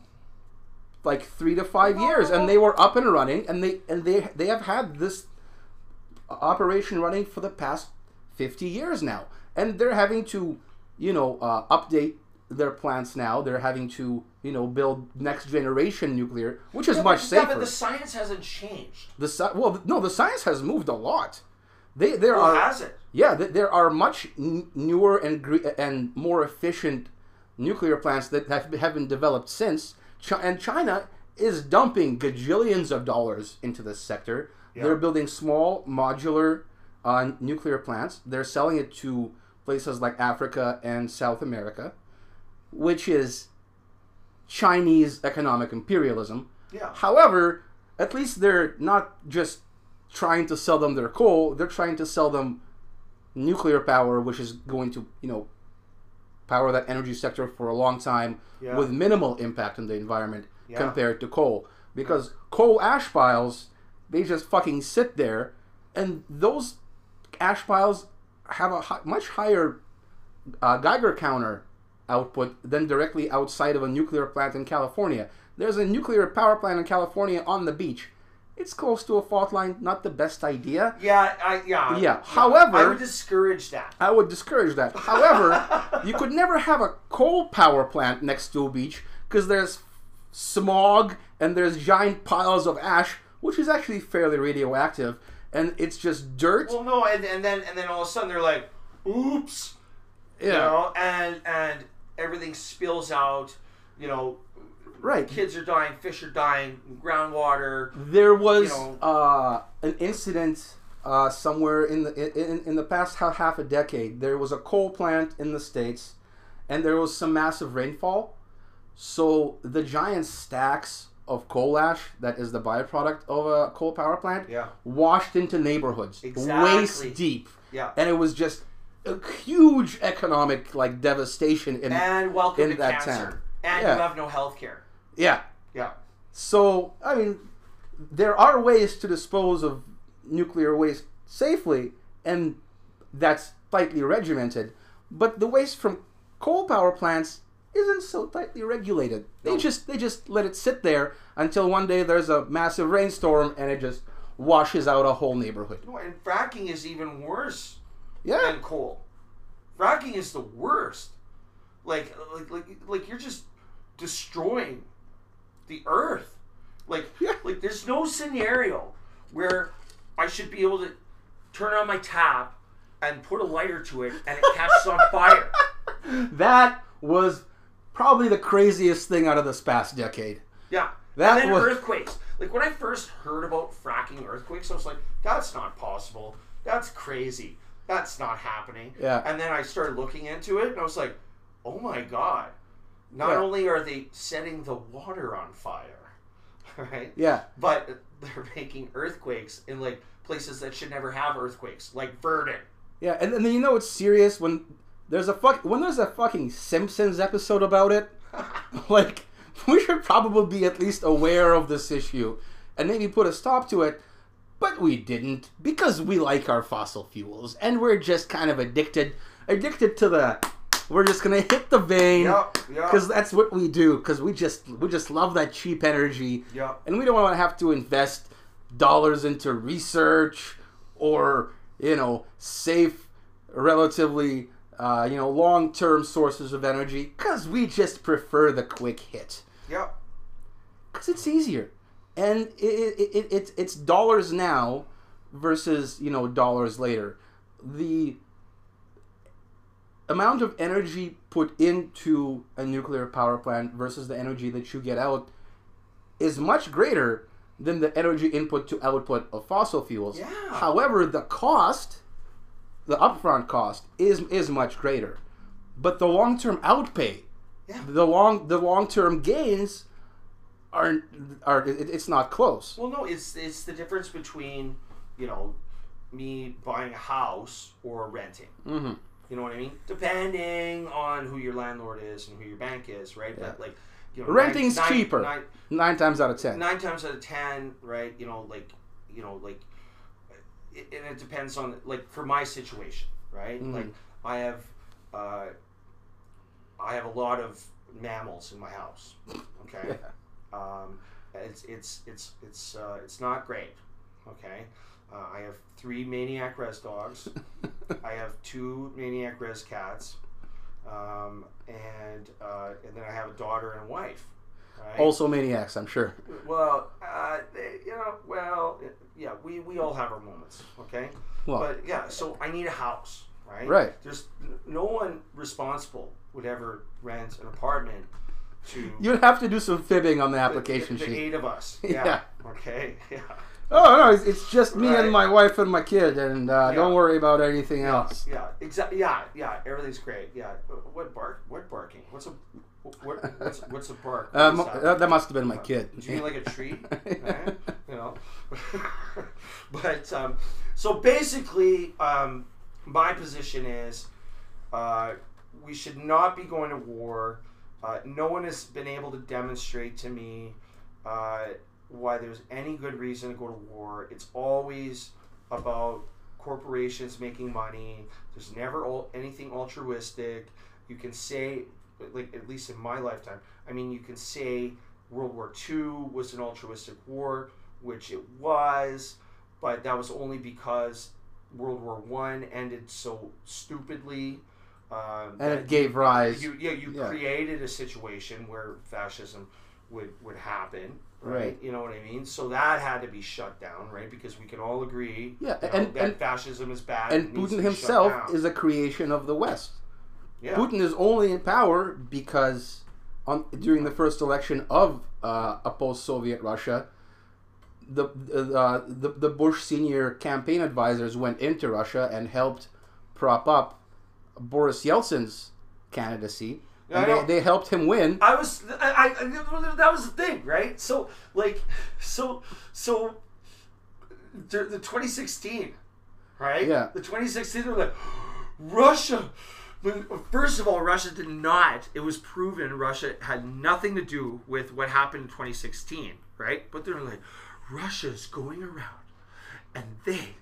S1: like three to five years, and they were up and running, and they and they they have had this operation running for the past 50 years now and they're having to you know uh, update their plants now they're having to you know build next generation nuclear which is
S2: Yeah,
S1: much
S2: but,
S1: safer
S2: Yeah, but the science hasn't changed.
S1: the sci- well no the science has moved a lot they there
S2: Well,
S1: are
S2: has it?
S1: yeah th- there are much n- newer and gre- and more efficient nuclear plants that have, have been developed since and China is dumping gajillions of dollars into this sector
S2: Yeah.
S1: they're building small modular uh, nuclear plants they're selling it to places like Africa and South America which is Chinese economic imperialism
S2: Yeah.
S1: However, at least they're not just trying to sell them their coal, they're trying to sell them nuclear power, which is going to, you know, power that energy sector for a long time
S2: Yeah.
S1: with minimal impact on the environment
S2: Yeah.
S1: compared to coal. Because coal ash piles, they just fucking sit there, and those ash piles have a hi- much higher uh, Geiger counter output than directly outside of a nuclear plant in California. There's a nuclear power plant in California on the beach. It's close to a fault line, not the best idea.
S2: Yeah, I yeah.
S1: Yeah, however-
S2: I would discourage that.
S1: I would discourage that. However, you could never have a coal power plant next to a beach because there's smog and there's giant piles of ash, which is actually fairly radioactive, and it's just dirt.
S2: Well, no, and, and then and then all of a sudden they're like, "Oops,"
S1: yeah,
S2: you know, and and everything spills out. You know,
S1: right.
S2: kids are dying, fish are dying, groundwater.
S1: There was
S2: you know-
S1: uh, an incident uh, somewhere in the in, in the past half a decade. There was a coal plant in the states, and there was some massive rainfall. So the giant stacks of coal ash that is the byproduct of a coal power plant
S2: Yeah.
S1: washed into neighborhoods
S2: Exactly.
S1: waist deep,
S2: Yeah.
S1: and it was just a huge economic like devastation in
S2: And welcome
S1: in
S2: to
S1: that
S2: cancer.
S1: town.
S2: And
S1: Yeah.
S2: you have no health care.
S1: Yeah
S2: Yeah.
S1: So, I mean, there are ways to dispose of nuclear waste safely, and that's tightly regimented. But the waste from coal power plants isn't so tightly regulated. They
S2: No.
S1: just they just let it sit there until one day there's a massive rainstorm and it just washes out a whole neighborhood.
S2: No, and fracking is even worse
S1: Yeah.
S2: than coal. Fracking is the worst. Like, like, like, like you're just destroying the earth. Like,
S1: Yeah.
S2: like there's no scenario where I should be able to turn on my tap and put a lighter to it and it catches on fire.
S1: That was probably the craziest thing out of this past decade.
S2: Yeah.
S1: That
S2: and then
S1: was-
S2: earthquakes. Like when I first heard about fracking earthquakes, I was like, that's not possible. That's crazy. That's not happening.
S1: Yeah.
S2: And then I started looking into it and I was like, oh my god. Not only are they setting the water on fire, right?
S1: Yeah.
S2: But they're making earthquakes in like places that should never have earthquakes, like Virden.
S1: Yeah, and, and then you know it's serious when there's a fuck when there's a fucking Simpsons episode about it. like we should probably be at least aware of this issue and maybe put a stop to it. But we didn't because we like our fossil fuels and we're just kind of addicted addicted to the we're just gonna hit the vein
S2: Yep, yep.
S1: because that's what we do because we just we just love that cheap energy
S2: Yep.
S1: and we don't want to have to invest dollars into research or you know safe relatively uh, you know long-term sources of energy because we just prefer the quick hit
S2: Yep.
S1: because it's easier and it, it, it, it, it's dollars now versus you know dollars later the amount of energy put into a nuclear power plant versus the energy that you get out is much greater than the energy input to output of fossil fuels.
S2: Yeah.
S1: However, the cost, the upfront cost, is is much greater, but the long term outpay,
S2: Yeah.
S1: the long the long term gains, are are it, it's not close.
S2: Well, no, it's it's the difference between you know me buying a house or renting.
S1: hmm
S2: You know what I mean? Depending on who your landlord is and who your bank is, right? But like, you know,
S1: Renting's
S2: nine-
S1: cheaper.
S2: Nine,
S1: Nine times out of ten.
S2: nine times out of ten, right? You know, like, you know, like, it, and it depends on like for my situation, right?
S1: Mhm.
S2: Like, I have, uh, I have a lot of mammals in my house. Okay. Um, it's it's it's it's uh, it's not great. Okay, uh, I have three maniac res dogs. I have two maniac res cats, um, and uh, and then I have a daughter and a wife. Right?
S1: also maniacs, I'm sure.
S2: well, uh, they, you know, well, yeah, we we all have our moments. Okay,
S1: Well,
S2: but yeah, so I need a house. Right.
S1: Right.
S2: There's no one responsible would ever rent an apartment to
S1: you'd have to do some fibbing on the
S2: the-
S1: application
S2: the, the
S1: sheet.
S2: eight of us.
S1: Yeah.
S2: Yeah. Okay. Yeah.
S1: Oh no, it's, it's just me
S2: Right.
S1: and my wife and my kid, and uh,
S2: Yeah.
S1: don't worry about anything else.
S2: Yeah. Exactly. Yeah. Yeah. Everything's great. Yeah. Uh, What bark? What barking? What's a what, what's what's a bark? What
S1: Um,
S2: that?
S1: that, must have been my kid.
S2: Do you mean like a treat? Eh? You know. but um, so basically, um, my position is uh, we should not be going to war. Uh, no one has been able to demonstrate to me uh, why there's any good reason to go to war. It's always about corporations making money. There's never al- anything altruistic. You can say, like at least in my lifetime, I mean, you can say World War II was an altruistic war, which it was, but that was only because World War One ended so stupidly. Um,
S1: And it gave rise.
S2: you, yeah, you
S1: yeah.
S2: created a situation where fascism would would happen, right?
S1: Right.
S2: You know what I mean? So that had to be shut down, right? Because we can all agree,
S1: Yeah,
S2: you know,
S1: and-
S2: that
S1: and-
S2: fascism is bad.
S1: and Putin himself is a creation of the West.
S2: yeah.
S1: Putin is only in power because on, during the first election of uh, a post-Soviet Russia, the uh, the the Bush senior campaign advisors went into Russia and helped prop up Boris Yeltsin's candidacy.
S2: Yeah,
S1: they, they helped him win.
S2: I was, I, I, that was the thing, right? So, like, so, so, the, the 2016, right?
S1: Yeah.
S2: The 2016, they were like, Russia. First of all, Russia did not. It was proven Russia had nothing to do with what happened in 2016, right? But they're like, Russia's going around, and they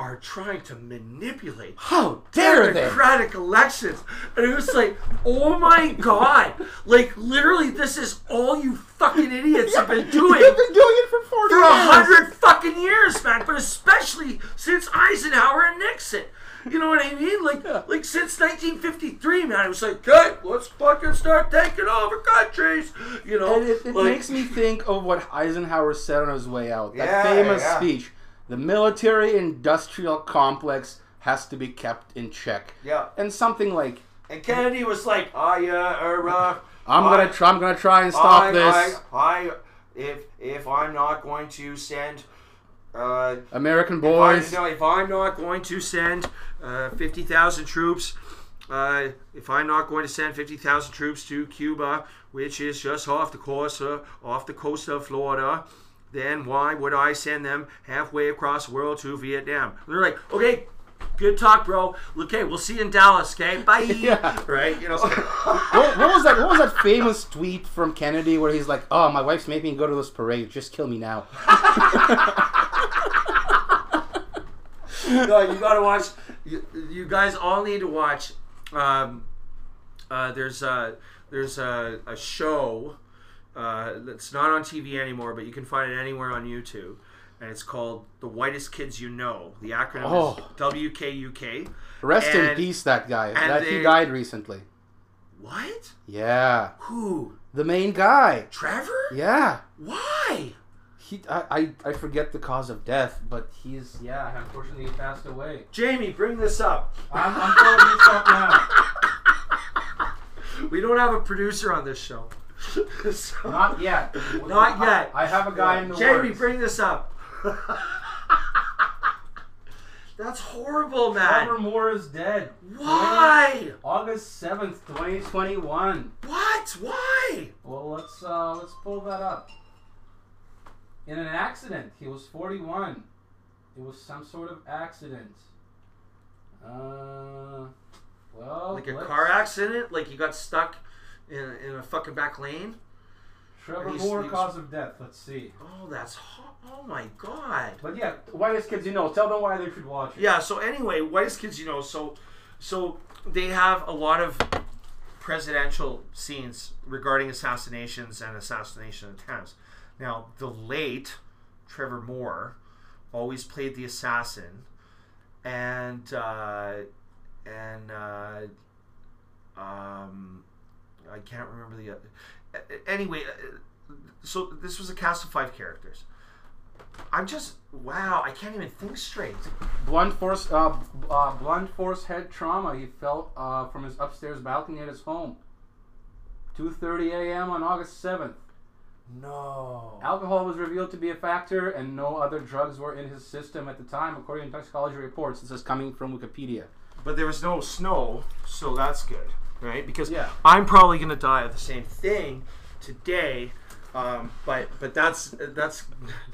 S2: are trying to manipulate
S1: How dare they?
S2: democratic elections. And it was like, oh my god. Like, literally, this is all you fucking idiots have been doing
S1: They've been doing it for forty
S2: for a
S1: years.
S2: hundred fucking years, man. But especially since Eisenhower and Nixon. You know what I mean? Like,
S1: Yeah.
S2: like since 1953, man. It was like, okay, let's fucking start taking over countries. You know,
S1: And it, it
S2: like,
S1: makes me think of what Eisenhower said on his way out. That
S2: Yeah,
S1: famous
S2: yeah.
S1: speech. The military industrial complex has to be kept in check.
S2: yeah.
S1: And something like,
S2: And Kennedy was like, yeah, or, uh,
S1: I'm
S2: I-
S1: gonna try I'm gonna try and stop
S2: I,
S1: this.
S2: I, I, if if I'm not going to send, uh,
S1: American
S2: if, I,
S1: boys.
S2: no, if I'm not going to send uh, fifty thousand troops, uh, if I'm not going to send fifty thousand troops to Cuba, which is just off the coast, uh, off the coast of Florida. Then why would I send them halfway across the world to Vietnam? They're like, okay, good talk, bro. Okay, we'll see you in Dallas. Okay, bye.
S1: Yeah.
S2: Right? You know.
S1: what, what was that? What was that famous tweet from Kennedy where he's like, "Oh, my wife's making me go to this parade. Just kill me now."
S2: no, you gotta watch. You, you guys all need to watch. Um, uh, there's a there's a, a show uh, that's not on TV anymore, but you can find it anywhere on YouTube, and it's called "The Whitest Kids You Know." The acronym
S1: Oh.
S2: is WKUK.
S1: Rest in peace, that guy.
S2: and
S1: That he died recently.
S2: What?
S1: Yeah,
S2: Who?
S1: the main guy.
S2: Trevor?
S1: Yeah.
S2: Why?
S1: He, I, I, I forget the cause of death, but he's yeah. Unfortunately, he passed away.
S2: Jamie, bring this up.
S1: I'm, I'm throwing this up now.
S2: We don't have a producer on this show. So-
S1: Not yet.
S2: Not yet.
S1: I, I have a guy in the
S2: Jamie,
S1: works.
S2: bring this up. That's horrible, man.
S1: Trevor Moore is dead.
S2: Why?
S1: August seventh, twenty twenty one.
S2: What? Why?
S1: Well, let's uh, let's pull that up. In an accident, he was forty one. It was some sort of accident. Uh, well,
S2: Like a car accident? Like you got stuck in, in a fucking back lane?
S1: Trevor
S2: He's-
S1: Moore,
S2: he's-
S1: cause of death. Let's see.
S2: Oh, that's ho- oh my god.
S1: But yeah, whitest kids you know. Tell them why they should watch it.
S2: Yeah. So anyway, whitest kids, you know, so so they have a lot of presidential scenes regarding assassinations and assassination attempts. Now, the late Trevor Moore always played the assassin, and uh, and uh, um, I can't remember the other. Anyway, uh, so this was a cast of five characters. I'm just wow! I can't even think straight.
S1: Blunt force, uh, uh, blunt force head trauma. He fell uh, from his upstairs balcony at his home. 2:30 a.m. on August 7th.
S2: No.
S1: Alcohol was revealed to be a factor, and no other drugs were in his system at the time, according to toxicology reports. This is coming from Wikipedia.
S2: But there was no snow, so that's good, right? Because
S1: Yeah.
S2: I'm probably gonna die of the same thing today. Um, but but that's that's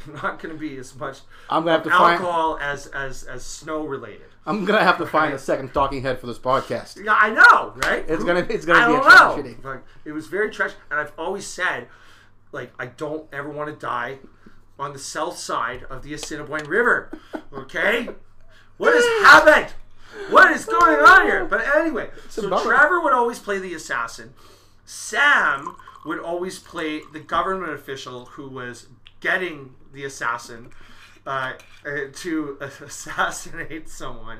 S2: not gonna be as much
S1: I'm gonna have to find.
S2: alcohol as as as snow related.
S1: I'm gonna have to find a second talking head for this podcast.
S2: Yeah, I know, right?
S1: It's
S2: Who-
S1: gonna- it's gonna
S2: I
S1: be a tragedy.
S2: Like, it was very tragic, and I've always said, like, I don't ever want to die on the south side of the Assiniboine River. Okay, what has happened? What is going on here? But anyway, so
S1: bummer.
S2: Trevor would always play the assassin. Sam would always play the government official who was getting the assassin uh, uh, to assassinate someone.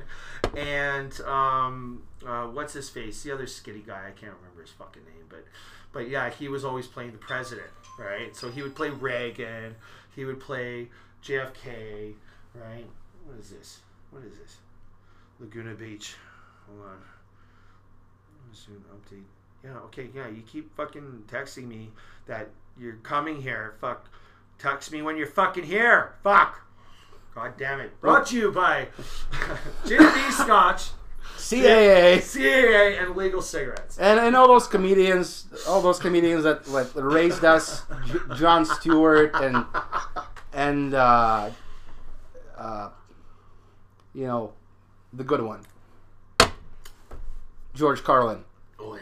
S2: And um, uh, what's his face? The other skitty guy. I can't remember his fucking name, but but yeah, he was always playing the president, right? So he would play Reagan. He would play JFK, right? What is this? What is this? Laguna Beach. Hold on. Soon update. Yeah, okay, yeah. You keep fucking texting me that you're coming here. Fuck. Text me when you're fucking here. Fuck. God damn it. Brought to you by Jim B. Scotch,
S1: CAA.
S2: CAA, and legal cigarettes.
S1: And, and all those comedians, all those comedians that like raised us, J- Jon Stewart and and uh, uh, you know, the good one, George Carlin,
S2: Oh yeah.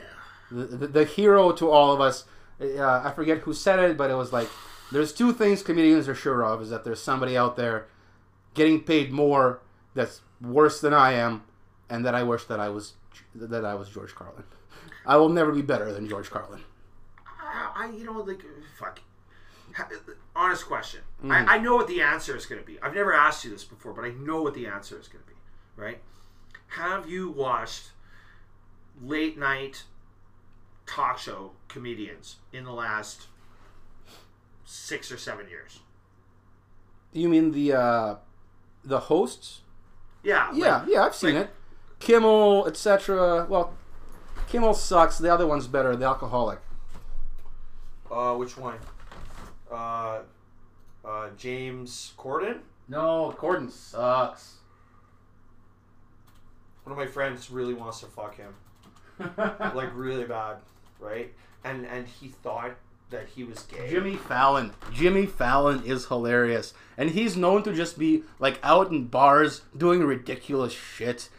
S1: the, the, the hero to all of us. Uh, I forget who said it, but it was like, there's two things comedians are sure of: is that there's somebody out there getting paid more that's worse than I am, and that I wish that I was that I was George Carlin. I will never be better than George Carlin.
S2: I, I you know, like, fuck. Honest question.
S1: Mm.
S2: I, I know what the answer is going to be. I've never asked you this before, but I know what the answer is going to be. Right? Have you watched late night talk show comedians in the last six or seven years?
S1: You mean the uh, the hosts?
S2: Yeah. like-
S1: Yeah, yeah, I've seen
S2: like-
S1: it. Kimmel, etc. Well, Kimmel sucks. The other one's better. The alcoholic.
S2: Uh, which one? Uh, uh, James Corden.
S1: No, Corden sucks.
S2: One of my friends really wants to fuck him, like really bad, right? And and he thought that he was gay.
S1: Jimmy Fallon. Jimmy Fallon is hilarious. And he's known to just be like out in bars doing ridiculous shit.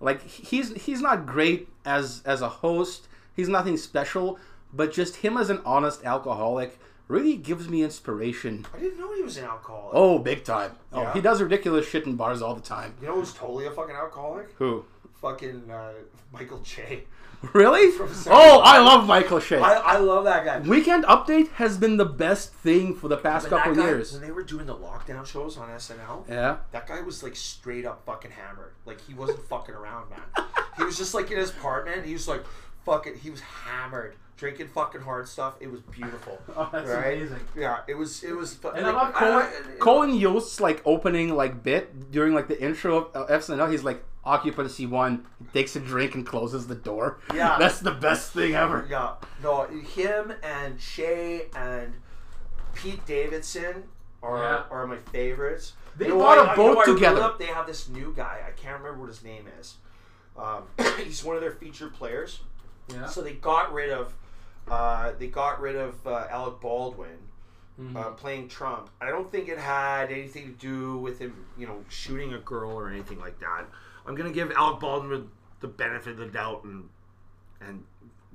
S1: Like he's he's not great as as a host. He's nothing special, but just him as an honest alcoholic really gives me inspiration.
S2: I didn't know he was an alcoholic.
S1: Oh, big time. Oh,
S2: Yeah.
S1: he does ridiculous shit in bars all the time.
S2: You know who's totally a fucking alcoholic?
S1: Who?
S2: Fucking uh, Michael Che.
S1: Really?
S2: From
S1: Oh, I love Michael Che.
S2: I, I love that guy.
S1: Weekend Update has been the best thing for the past
S2: But that
S1: couple
S2: guy,
S1: years.
S2: when they were doing the lockdown shows on SNL,
S1: Yeah.
S2: that guy was like straight up fucking hammered. Like he wasn't fucking around, man. He was just like in his apartment. He was like, fucking he was hammered, drinking fucking hard stuff. It was beautiful.
S1: Oh, that's
S2: right?
S1: amazing.
S2: Yeah, it was it was. fu-
S1: And
S2: like,
S1: love Colin,
S2: I-
S1: Colin Jost's like opening like bit during like the intro of SNL. He's like occupancy one, takes a drink and closes the door.
S2: Yeah.
S1: that's the best thing ever.
S2: Yeah, no, him and Che and Pete Davidson are
S1: Yeah.
S2: are my favorites.
S1: They
S2: You know
S1: bought a boat
S2: you know
S1: together.
S2: love? They have this new guy. I can't remember what his name is. Um, he's one of their featured players.
S1: Yeah.
S2: So they got rid of uh, they got rid of uh, Alec Baldwin
S1: Mm-hmm.
S2: uh, playing Trump. I don't think it had anything to do with him, you know, shooting a girl or anything like that. I'm gonna give Alec Baldwin the benefit of the doubt and and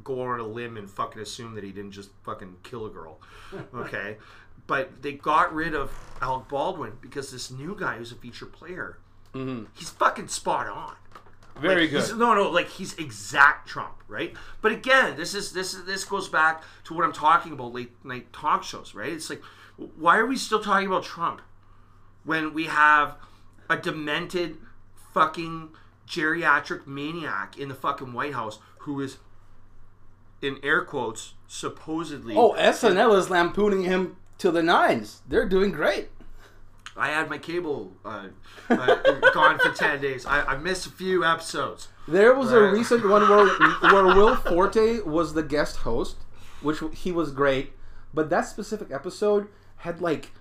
S2: go on a limb and fucking assume that he didn't just fucking kill a girl. Okay. but they got rid of Alec Baldwin because this new guy who's a feature player,
S1: Mhm.
S2: he's fucking spot on.
S1: Very
S2: Like,
S1: good.
S2: no, no, like he's exact Trump, right? But again, this is this is this goes back to what I'm talking about late night talk shows, right? It's like, why are we still talking about Trump when we have a demented fucking geriatric maniac in the fucking White House who is, in air quotes, supposedly.
S1: Oh, SNL is lampooning him to the nines. They're doing great.
S2: I had my cable uh, uh, gone for ten days. I, I missed a few episodes.
S1: There was a recent one where where Will Forte was the guest host, which he was great, but that specific episode had like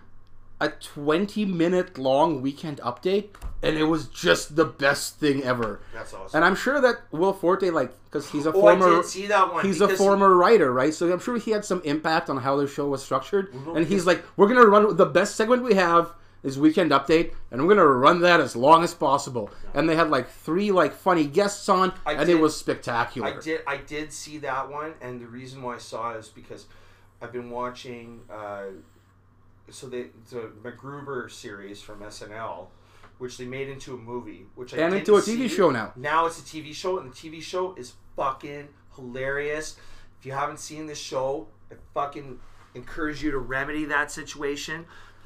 S1: a 20 minute long weekend update and it was just the best thing ever.
S2: That's awesome.
S1: And I'm sure that Will Forte like cuz he's a
S2: oh,
S1: former
S2: did see that one.
S1: he's a former writer, right? So I'm sure he had some impact on how the show was structured.
S2: no,
S1: And he's like, we're gonna run the best segment we have is weekend update, and we're gonna run that as long as possible. And they had like three like funny guests on,
S2: I
S1: and
S2: did-
S1: it was spectacular.
S2: I did. I did see that one, and the reason why I saw it is because I've been watching. Uh, so the the MacGruber series from SNL, which they made into a movie, which I
S1: And into a TV
S2: see.
S1: show now.
S2: Now it's a TV show, and the TV show is fucking hilarious. If you haven't seen this show, I fucking encourage you to remedy that situation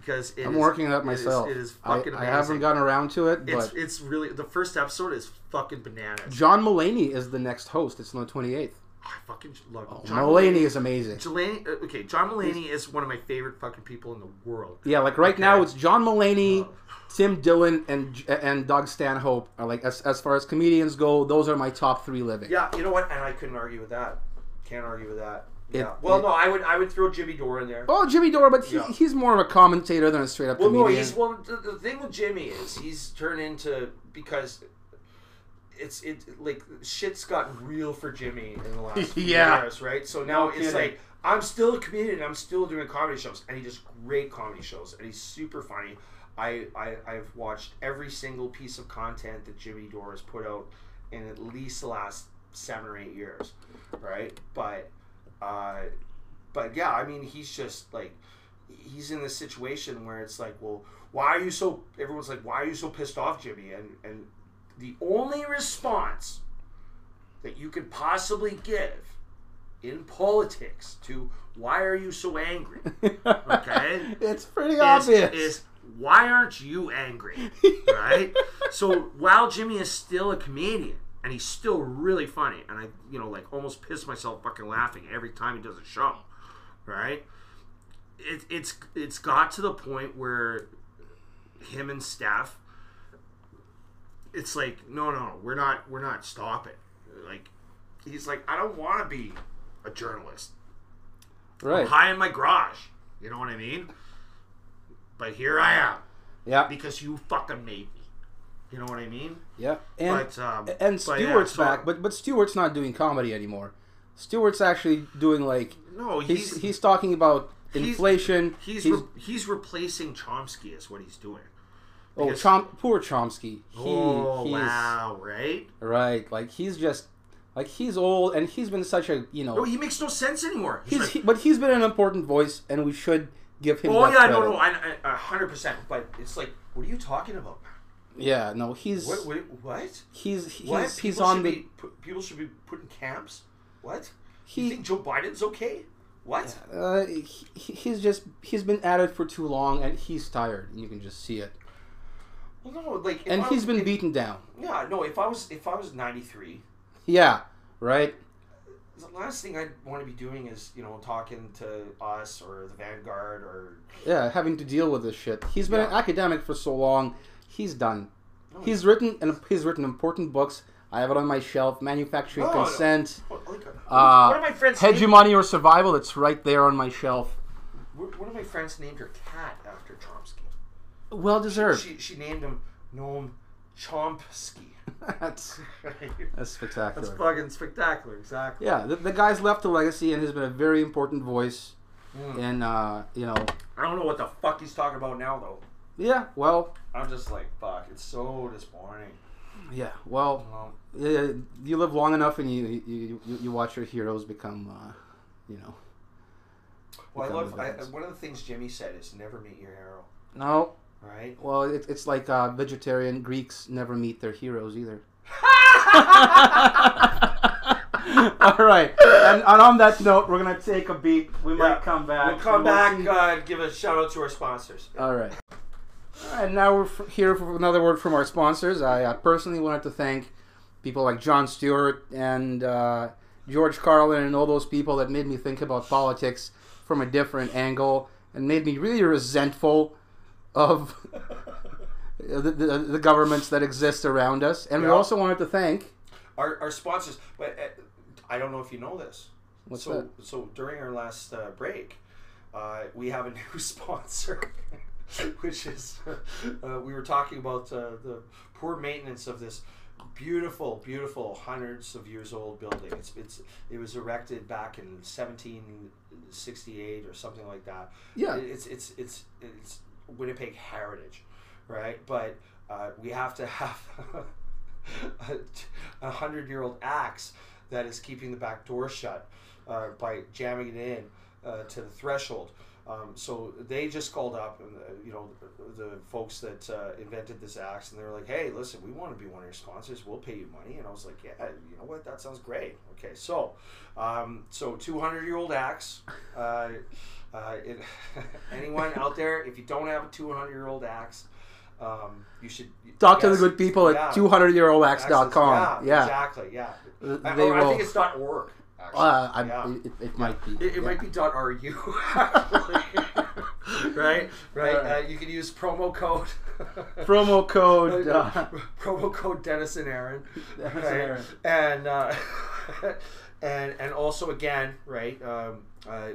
S2: because it
S1: I'm
S2: is-
S1: working
S2: it is-
S1: myself.
S2: It is,
S1: I,
S2: fucking
S1: I
S2: amazing.
S1: haven't gotten around to it,
S2: It's
S1: but
S2: it's really the first episode is fucking bananas.
S1: John Mulaney is the next host. It's on the 28th.
S2: I fucking love
S1: Oh,
S2: John
S1: Mulaney is amazing.
S2: Mulaney, uh, okay, John Mulaney is one of my favorite fucking people in the world.
S1: Yeah, like right now it's John Mulaney,
S2: Oh.
S1: Tim Dillon, and and Doug Stanhope. Are like as as far as comedians go, those are my top three living.
S2: Yeah, you know what? And I couldn't argue with that. Can't argue with that.
S1: It-
S2: Yeah. well,
S1: it-
S2: no, I would I would throw Jimmy Dore in there.
S1: Oh, Jimmy Dore, but he,
S2: Yeah.
S1: he's more of a commentator than a straight up
S2: Well,
S1: comedian.
S2: no, he's well. The, the thing with Jimmy is he's turned into because it's it like shit's gotten real for Jimmy in the last few
S1: Yeah.
S2: years, right? So now
S1: No
S2: it's like I'm still a comedian. I'm still doing comedy shows, and he does great comedy shows, and he's super funny. I, I I've watched every single piece of content that Jimmy Dore has put out in at least the last seven or eight years, right? But uh, but yeah, I mean, he's just like he's in this situation where it's like, well, why are you so? Everyone's like, why are you so pissed off, Jimmy? And and the only response that you could possibly give in politics to why are you so angry Okay.
S1: it's pretty
S2: is,
S1: obvious.
S2: is why aren't you angry? Right? so while Jimmy is still a comedian and he's still really funny, and I, you know, like almost piss myself fucking laughing every time he does a show, right? It, it's it's got to the point where him and Steph, it's like no, no, we're not, we're not stopping. Like he's like, I don't want to be a journalist.
S1: right.
S2: I'm high in my garage. You know what I mean? But here I am
S1: Yeah.
S2: because you fucking made me. You know what I mean?
S1: Yeah. And
S2: but um,
S1: and
S2: but yeah,
S1: Stewart's
S2: so-
S1: back, but but Stewart's not doing comedy anymore. Stewart's actually doing like
S2: no,
S1: he's
S2: he's
S1: he's talking about
S2: He's-
S1: inflation.
S2: he's
S1: he's
S2: re- he's replacing Chomsky is what he's doing.
S1: oh Chom, poor Chomsky. He,
S2: oh
S1: he's,
S2: wow! Right?
S1: Right, like he's just like he's old and he's been such a you know
S2: No, he makes no sense anymore. He's
S1: he's
S2: like,
S1: he, but he's been an important voice and we should give him.
S2: oh yeah, no,
S1: credit.
S2: no, I, I, a hundred percent. But it's like, what are you talking about?
S1: Yeah, no, he's
S2: What? What? What?
S1: he's he's
S2: what?
S1: he's
S2: People
S1: on the
S2: be, people should be put in camps. What?
S1: he
S2: you think Joe Biden's okay? What?
S1: uh, he, he's just he's been at it for too long and he's tired and you can just see it
S2: Well, no, like,
S1: and he's been
S2: if-
S1: beaten down
S2: Yeah, no. If I was, if I was ninety three,
S1: yeah right
S2: the last thing I'd want to be doing is you know talking to us or the Vanguard or
S1: Yeah, having to deal with this shit. He's been an academic for so long. He's done.
S2: No,
S1: He's written and he's written important books. I have it on my shelf. Manufacturing
S2: No, no.
S1: consent,
S2: Oh, like,
S1: Uh,
S2: one of my friends named,
S1: hegemony or survival. It's right there on my shelf.
S2: one of my friends named her cat after Chomsky.
S1: Well deserved.
S2: She she named him Noam Chomsky.
S1: that's that's spectacular.
S2: That's fucking spectacular. Exactly.
S1: Yeah, the, the guy's left a legacy and has been a very important voice.
S2: Mm.
S1: And uh, you know,
S2: I don't know what the fuck he's talking about now though.
S1: Yeah. Well,
S2: I'm just like fuck. It's so disappointing.
S1: yeah. Well,
S2: Um,
S1: yeah, you live long enough and you you, you, you watch your heroes become, uh, you know.
S2: well, I love. I, one of the things Jimmy said is never meet your hero.
S1: No,
S2: Right.
S1: well, it, it's like uh, vegetarian Greeks never meet their heroes either. All right, and, and on that note, we're gonna take a beat. We
S2: Yeah.
S1: might come back.
S2: We'll come
S1: we'll
S2: back.
S1: see-
S2: Uh, give a shout out to our sponsors.
S1: All right. Right, now we're here for another word from our sponsors. I uh, personally wanted to thank people like Jon Stewart and uh, George Carlin and all those people that made me think about politics from a different angle and made me really resentful of the, the, the governments that exist around us. And we also wanted to thank.
S2: Our, our sponsors, but uh, I don't know if you know this.
S1: What's
S2: so
S1: that?
S2: so during our last uh, break, uh, we have a new sponsor, which is uh, we were talking about uh, the poor maintenance of this beautiful, beautiful, hundreds of years old building. It's it's it was erected back in 1768 or something like that.
S1: Yeah.
S2: It's it's it's it's Winnipeg heritage, right? But uh, we have to have a, a hundred year old axe that is keeping the back door shut uh, by jamming it in uh, to the threshold. Um, so they just called up, and uh, you know, the, the folks that uh, invented this axe, and they were like, "Hey, listen, we want to be one of your sponsors. We'll pay you money." And I was like, "Yeah, you know what? That sounds great." Okay, so, um, so two hundred year old axe. Uh, uh, it, anyone out there, if you don't have a two hundred year old axe, um, you should
S1: Talk to the good people
S2: yeah.
S1: at 200yearoldx.com.
S2: Yeah,
S1: Yeah.
S2: exactly. Yeah,
S1: Uh,
S2: I,
S1: They
S2: I think it's dot .org. Actually.
S1: Uh, I,
S2: Yeah.
S1: it, it might be.
S2: It, it
S1: yeah.
S2: might be dot .ru. right, right. Uh, you can use promo code.
S1: Promo code. Uh,
S2: promo code Dennis and Aaron.
S1: Dennis and? Aaron.
S2: And uh, and and also again, right? Um, uh,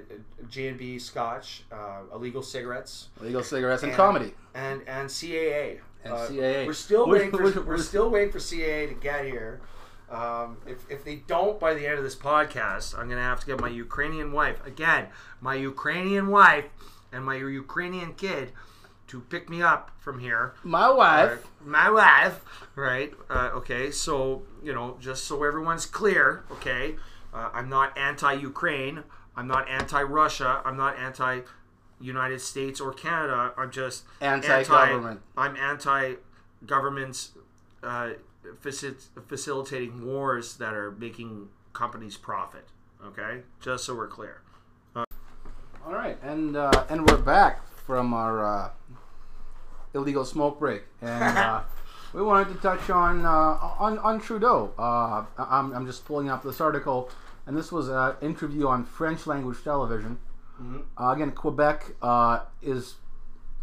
S2: J and B Scotch, uh, illegal cigarettes,
S1: illegal cigarettes and,
S2: And-
S1: comedy.
S2: and and CAA.
S1: And
S2: Uh,
S1: CAA.
S2: We're still waiting for we're still waiting for CAA to get here. Um, if, if they don't by the end of this podcast, I'm gonna have to get my Ukrainian wife again, my Ukrainian wife and my Ukrainian kid to pick me up from here.
S1: My wife.
S2: Uh, my wife, right? Uh, okay, so you know, just so everyone's clear, okay, uh, I'm not anti-Ukraine. I'm not anti-Russia. I'm not anti-United States or Canada. I'm just
S1: Anti-government.
S2: I'm anti-governments uh, faci- facilitating wars that are making companies profit. Okay, just so we're clear.
S1: All right, and uh, and we're back from our uh, illegal smoke break, and uh, we wanted to touch on uh, on on Trudeau. Uh, I'm I'm just pulling up this article, and this was an interview on French language television.
S2: Mhm.
S1: Uh, again, Quebec uh, is,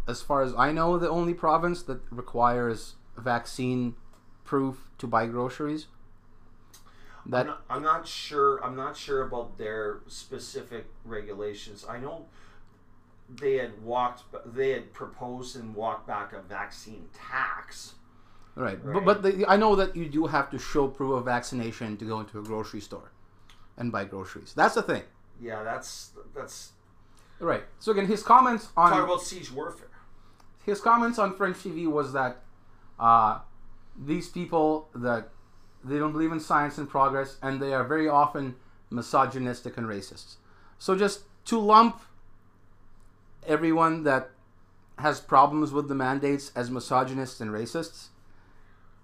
S1: as far as I know, the only province that requires vaccine proof to buy groceries. That
S2: I'm not, I'm not sure. I'm not sure about their specific regulations. I know they had walked. They had proposed and walked back a vaccine tax.
S1: Right,
S2: Right.
S1: but but the, I know that you do have to show proof of vaccination to go into a grocery store and buy groceries. That's the thing,
S2: Yeah, that's that's
S1: right? So again, his comments on
S2: talk about siege warfare.
S1: his comments on French TV was that uh, these people that they don't believe in science and progress, and they are very often misogynistic and racists. So just to lump everyone that has problems with the mandates as misogynists and racists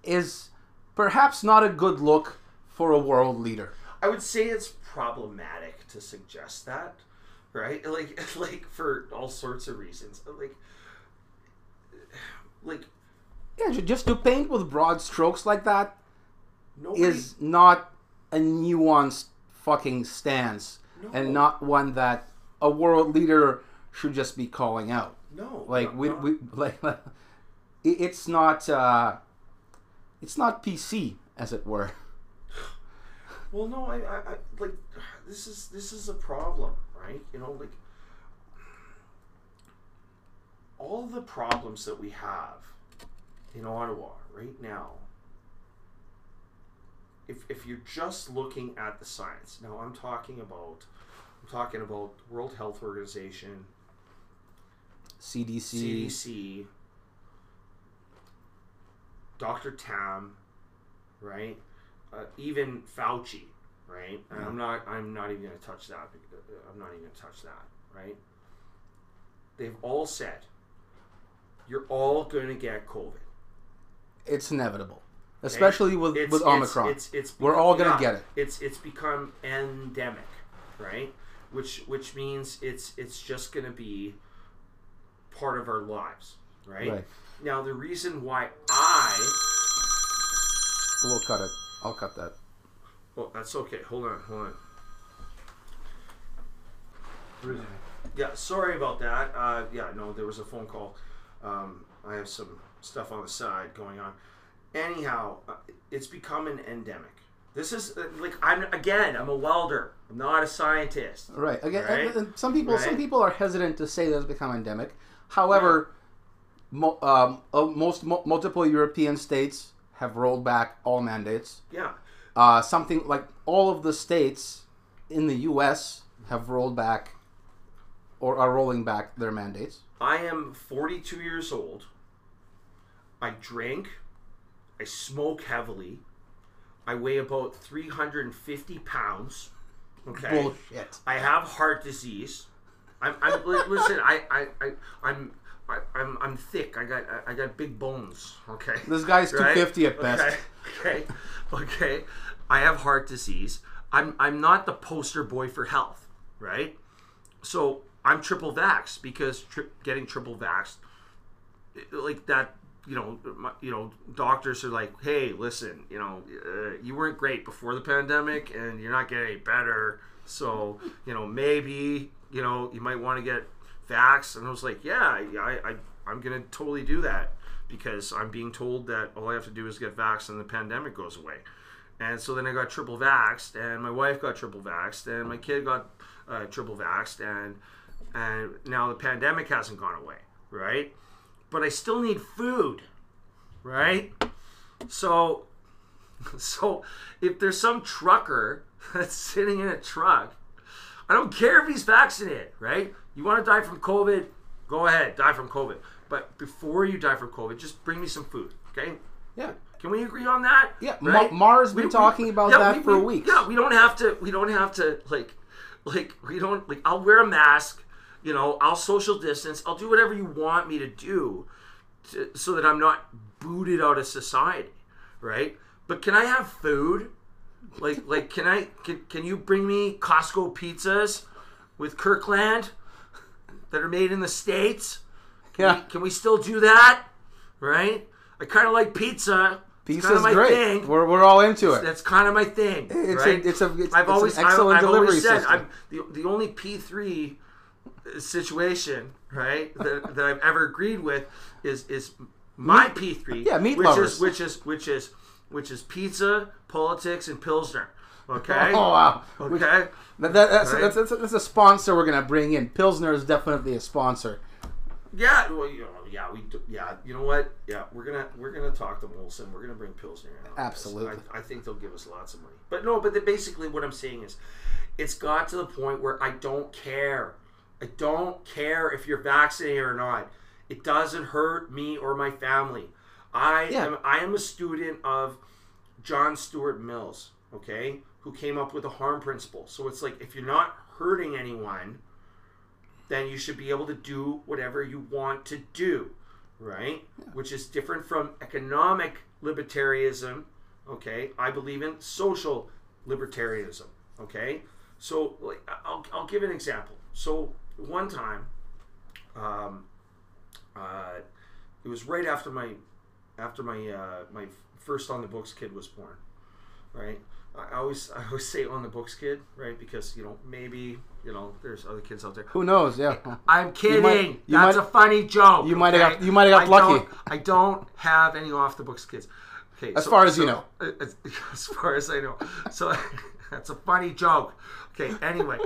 S1: is perhaps not a good look for a world leader.
S2: I would say it's problematic to suggest that, right? Like like for all sorts of reasons. Like like
S1: Yeah, just to paint with broad strokes like that
S2: nobody
S1: is not a nuanced fucking stance
S2: No.
S1: and not one that a world leader should just be calling out.
S2: no,
S1: Like
S2: no,
S1: we,
S2: no.
S1: we like it- it's not uh, it's not PC as it were.
S2: Well, no, I, I, I like this is this is a problem, right? You know, like all the problems that we have in Ottawa right now. If, if you're just looking at the science, now I'm talking about I'm talking about World Health Organization,
S1: CDC.
S2: CDC, Dr. Tam, right? Uh, even Fauci, right? And I'm not. I'm not even going to touch that. uh, I'm not even going to touch that, right? They've all said you're all going to get COVID.
S1: It's inevitable, especially with
S2: It's,
S1: with
S2: it's-
S1: Omicron.
S2: It's, it's,
S1: We're all gonna get it.
S2: It's it's become endemic, right? Which which means it's it's just going to be part of our lives, right?
S1: Right.
S2: Now the reason why I
S1: We'll cut it. I'll cut that.
S2: Oh, that's okay. Hold on, hold on. Yeah, sorry about that. Uh, yeah, no, there was a phone call. Um, I have some stuff on the side going on. Anyhow, uh, it's become an endemic. This is uh, like I'm again. I'm a welder. I'm not a scientist.
S1: Right. Again,
S2: Right?
S1: some people some people are hesitant to say that it's become endemic. However, mo- um, uh, most mo- multiple European states have rolled back all mandates.
S2: Yeah,
S1: Uh, something like all of the states in the U.S. have rolled back or are rolling back their mandates.
S2: I am 42 years old. I drink. I smoke heavily. I weigh about 350 pounds. Okay.
S1: Bullshit.
S2: I have heart disease. I'm, I'm listen. I, I, I, I'm, I, I'm, I'm thick. I got, I got big bones. Okay.
S1: This guy's
S2: Right?
S1: 250 at best.
S2: Okay. Okay. Okay. I have heart disease. I'm, I'm not the poster boy for health, right? So I'm triple vaxxed because tri- getting triple vaxxed, like that, you know, my, you know, doctors are like, hey, listen, you know, uh, you weren't great before the pandemic, and you're not getting any better. So you know, maybe you know, you might want to get vaxxed. And I was like, yeah, I, I, I'm gonna totally do that because I'm being told that all I have to do is get vaxxed and the pandemic goes away. And so then I got triple vaxxed, and my wife got triple vaxxed, and my kid got uh, triple vaxxed, and and now the pandemic hasn't gone away, right? But I still need food, right? So, so if there's some trucker that's sitting in a truck, I don't care if he's vaccinated, right? You want to die from COVID, go ahead, die from COVID. But before you die from COVID, just bring me some food, okay?
S1: Yeah.
S2: Can we agree on that?
S1: Yeah,
S2: Right?
S1: Ma- Mara's been
S2: We- we-
S1: talking about
S2: yeah,
S1: that
S2: we-
S1: for
S2: we-
S1: weeks.
S2: Yeah, we don't have to. We don't have to like, like we don't like. I'll wear a mask. You know, I'll social distance. I'll do whatever you want me to do, to, so that I'm not booted out of society, right? But can I have food? Like, like, can I? Can, can you bring me Costco pizzas with Kirkland that are made in the states?
S1: Yeah.
S2: Can we still do that? Right? I kind of like pizza. It's
S1: Pizza's great.
S2: Thing.
S1: We're, we're all into it.
S2: That's kind of my thing.
S1: It's
S2: right?
S1: a, it's a, it's,
S2: I've
S1: it's
S2: always,
S1: excellent
S2: I, have
S1: delivery
S2: always said,
S1: system.
S2: I'm the, the only P three situation, right, that, that I've ever agreed with is is my P three.
S1: yeah, meat
S2: which
S1: lovers.
S2: is which is which is which is pizza, politics, and pilsner. Okay.
S1: oh wow. We-
S2: Okay.
S1: that, that, that's,
S2: Right.
S1: that's, that's, that's a sponsor we're gonna bring in. Pilsner is definitely a sponsor.
S2: Yeah, well, you know, yeah, we, do- yeah, you know what? Yeah, we're gonna we're gonna talk to Molson. We're gonna bring Pilsner. in.
S1: Absolutely.
S2: I, I think they'll give us lots of money. But no, but the, basically what I'm saying is, it's got to the point where I don't care. I don't care if you're vaccinated or not. It doesn't hurt me or my family. I
S1: Yeah.
S2: am I am a student of John Stuart Mills, okay, who came up with the harm principle. So it's like if you're not hurting anyone, then you should be able to do whatever you want to do, right? Which is different from economic libertarianism, okay? I believe in social libertarianism, okay? So, like, I'll, I'll give an example. So, one time, um, uh, it was right after my after my uh, my first on the books kid was born. right? I always I always say on the books, kid, right? Because you know maybe you know there's other kids out there.
S1: Who knows? Yeah.
S2: I'm kidding.
S1: might- you
S2: That's
S1: might-
S2: a funny joke.
S1: you might have
S2: okay?
S1: got- you might have got
S2: I
S1: lucky.
S2: Don't, I don't have any off the books kids. Okay,
S1: As far as you know.
S2: uh, As, as far as I know. So that's a funny joke. Okay. Anyway,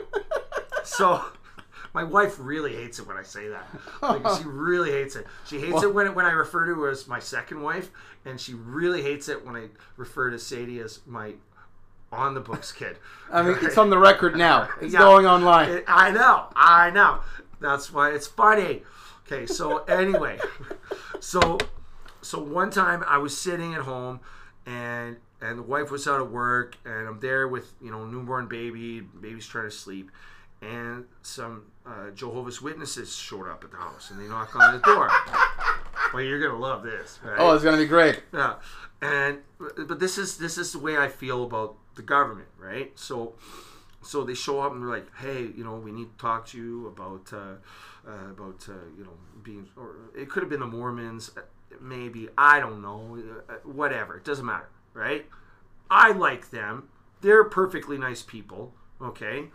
S2: so my wife really hates it when I say that. Like she really hates it. She hates it when when I refer to her as my second wife, and she really hates it when I refer to Sadie as my on the books kid.
S1: I mean, it's on the record now. It's
S2: Yeah.
S1: going online.
S2: It- I know, I know. That's why it's funny. Okay, so anyway, so so one time I was sitting at home and and the wife was out of work and I'm there with you know newborn baby, baby's trying to sleep, and some uh, Jehovah's Witnesses showed up at the house and they knock on the door. well, you're gonna love this, right?
S1: oh, it's gonna be great.
S2: Yeah, and but this is this is the way I feel about the government, right? So, so they show up and they're like, "Hey, you know, we need to talk to you about uh, uh, about uh, you know being, or it could have been the Mormons, uh, maybe I don't know, uh, whatever. It doesn't matter, right? I like them; they're perfectly nice people, okay.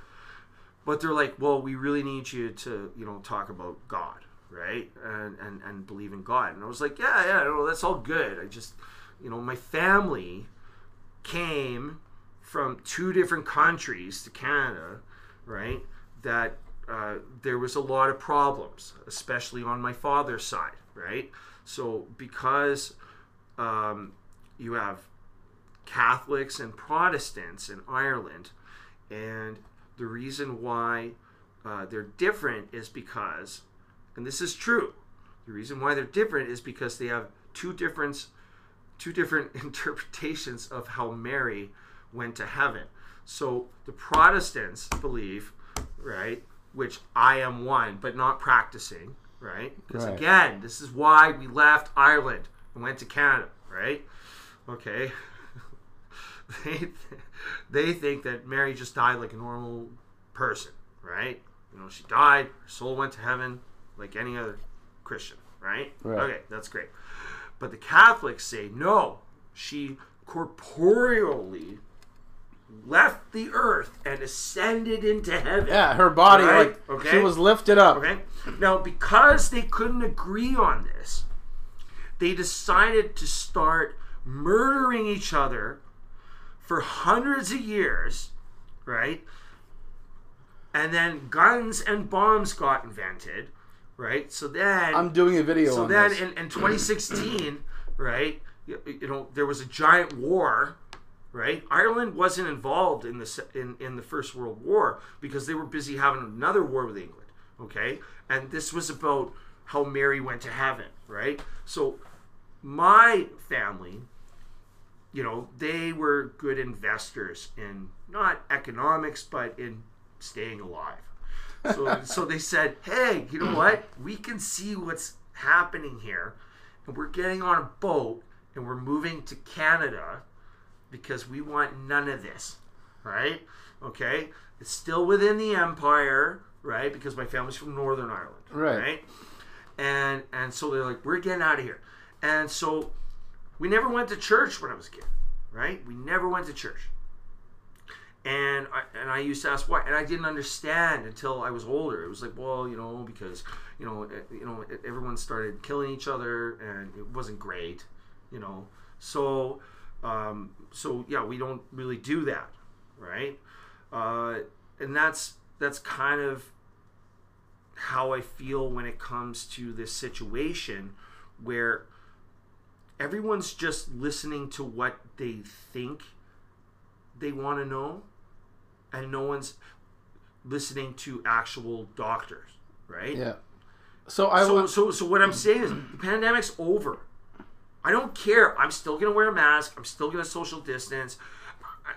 S2: But they're like, well, we really need you to, you know, talk about God, right? And and and believe in God. And I was like, yeah, yeah, no, that's all good. I just, you know, my family came from two different countries to Canada, right? That uh, there was a lot of problems, especially on my father's side, right? So because um, you have Catholics and Protestants in Ireland, and the reason why uh, they're different is because, and this is true, the reason why they're different is because they have two different, two different interpretations of how Mary went to heaven. So the Protestants believe, right, which I am one, but not practicing, right? Because
S1: Right.
S2: again, this is why we left Ireland and went to Canada, right? Okay. they they think that Mary just died like a normal person, right? You know, she died, her soul went to heaven like any other Christian, right?
S1: Right.
S2: Okay, that's great. But the Catholics say no, she corporeally left the earth and ascended into heaven.
S1: Yeah, her body,
S2: Right,
S1: like
S2: okay.
S1: she was lifted up.
S2: Okay. Now, because they couldn't agree on this, they decided to start murdering each other for hundreds of years, right? And then guns and bombs got invented, right? So then
S1: I'm doing a video
S2: so
S1: on
S2: then
S1: this.
S2: in, in 2016, right, you, you know, there was a giant war, right? Ireland wasn't involved in the in, in the First World War because they were busy having another war with England, okay? And this was about how Mary went to heaven, right? So my family, you know, they were good investors in not economics but in staying alive. So, so they said, hey, you know what? We can see what's happening here. And we're getting on a boat and we're moving to Canada because we want none of this. Right? Okay? It's still within the empire, right? Because my family's from Northern Ireland.
S1: Right.
S2: And and so they're like, we're getting out of here. And so we never went to church when I was a kid. Right? We never went to church and I, and I used to ask why, and I didn't understand until I was older. It was like, well, you know, because you know, you know, everyone started killing each other, and it wasn't great, you know. So, um, so yeah, we don't really do that, right? Uh, and that's that's kind of how I feel when it comes to this situation where everyone's just listening to what they think they want to know and no one's listening to actual doctors right
S1: yeah. So I
S2: so,
S1: want.
S2: so so what i'm saying is the pandemic's over i don't care i'm still gonna wear a mask i'm still gonna social distance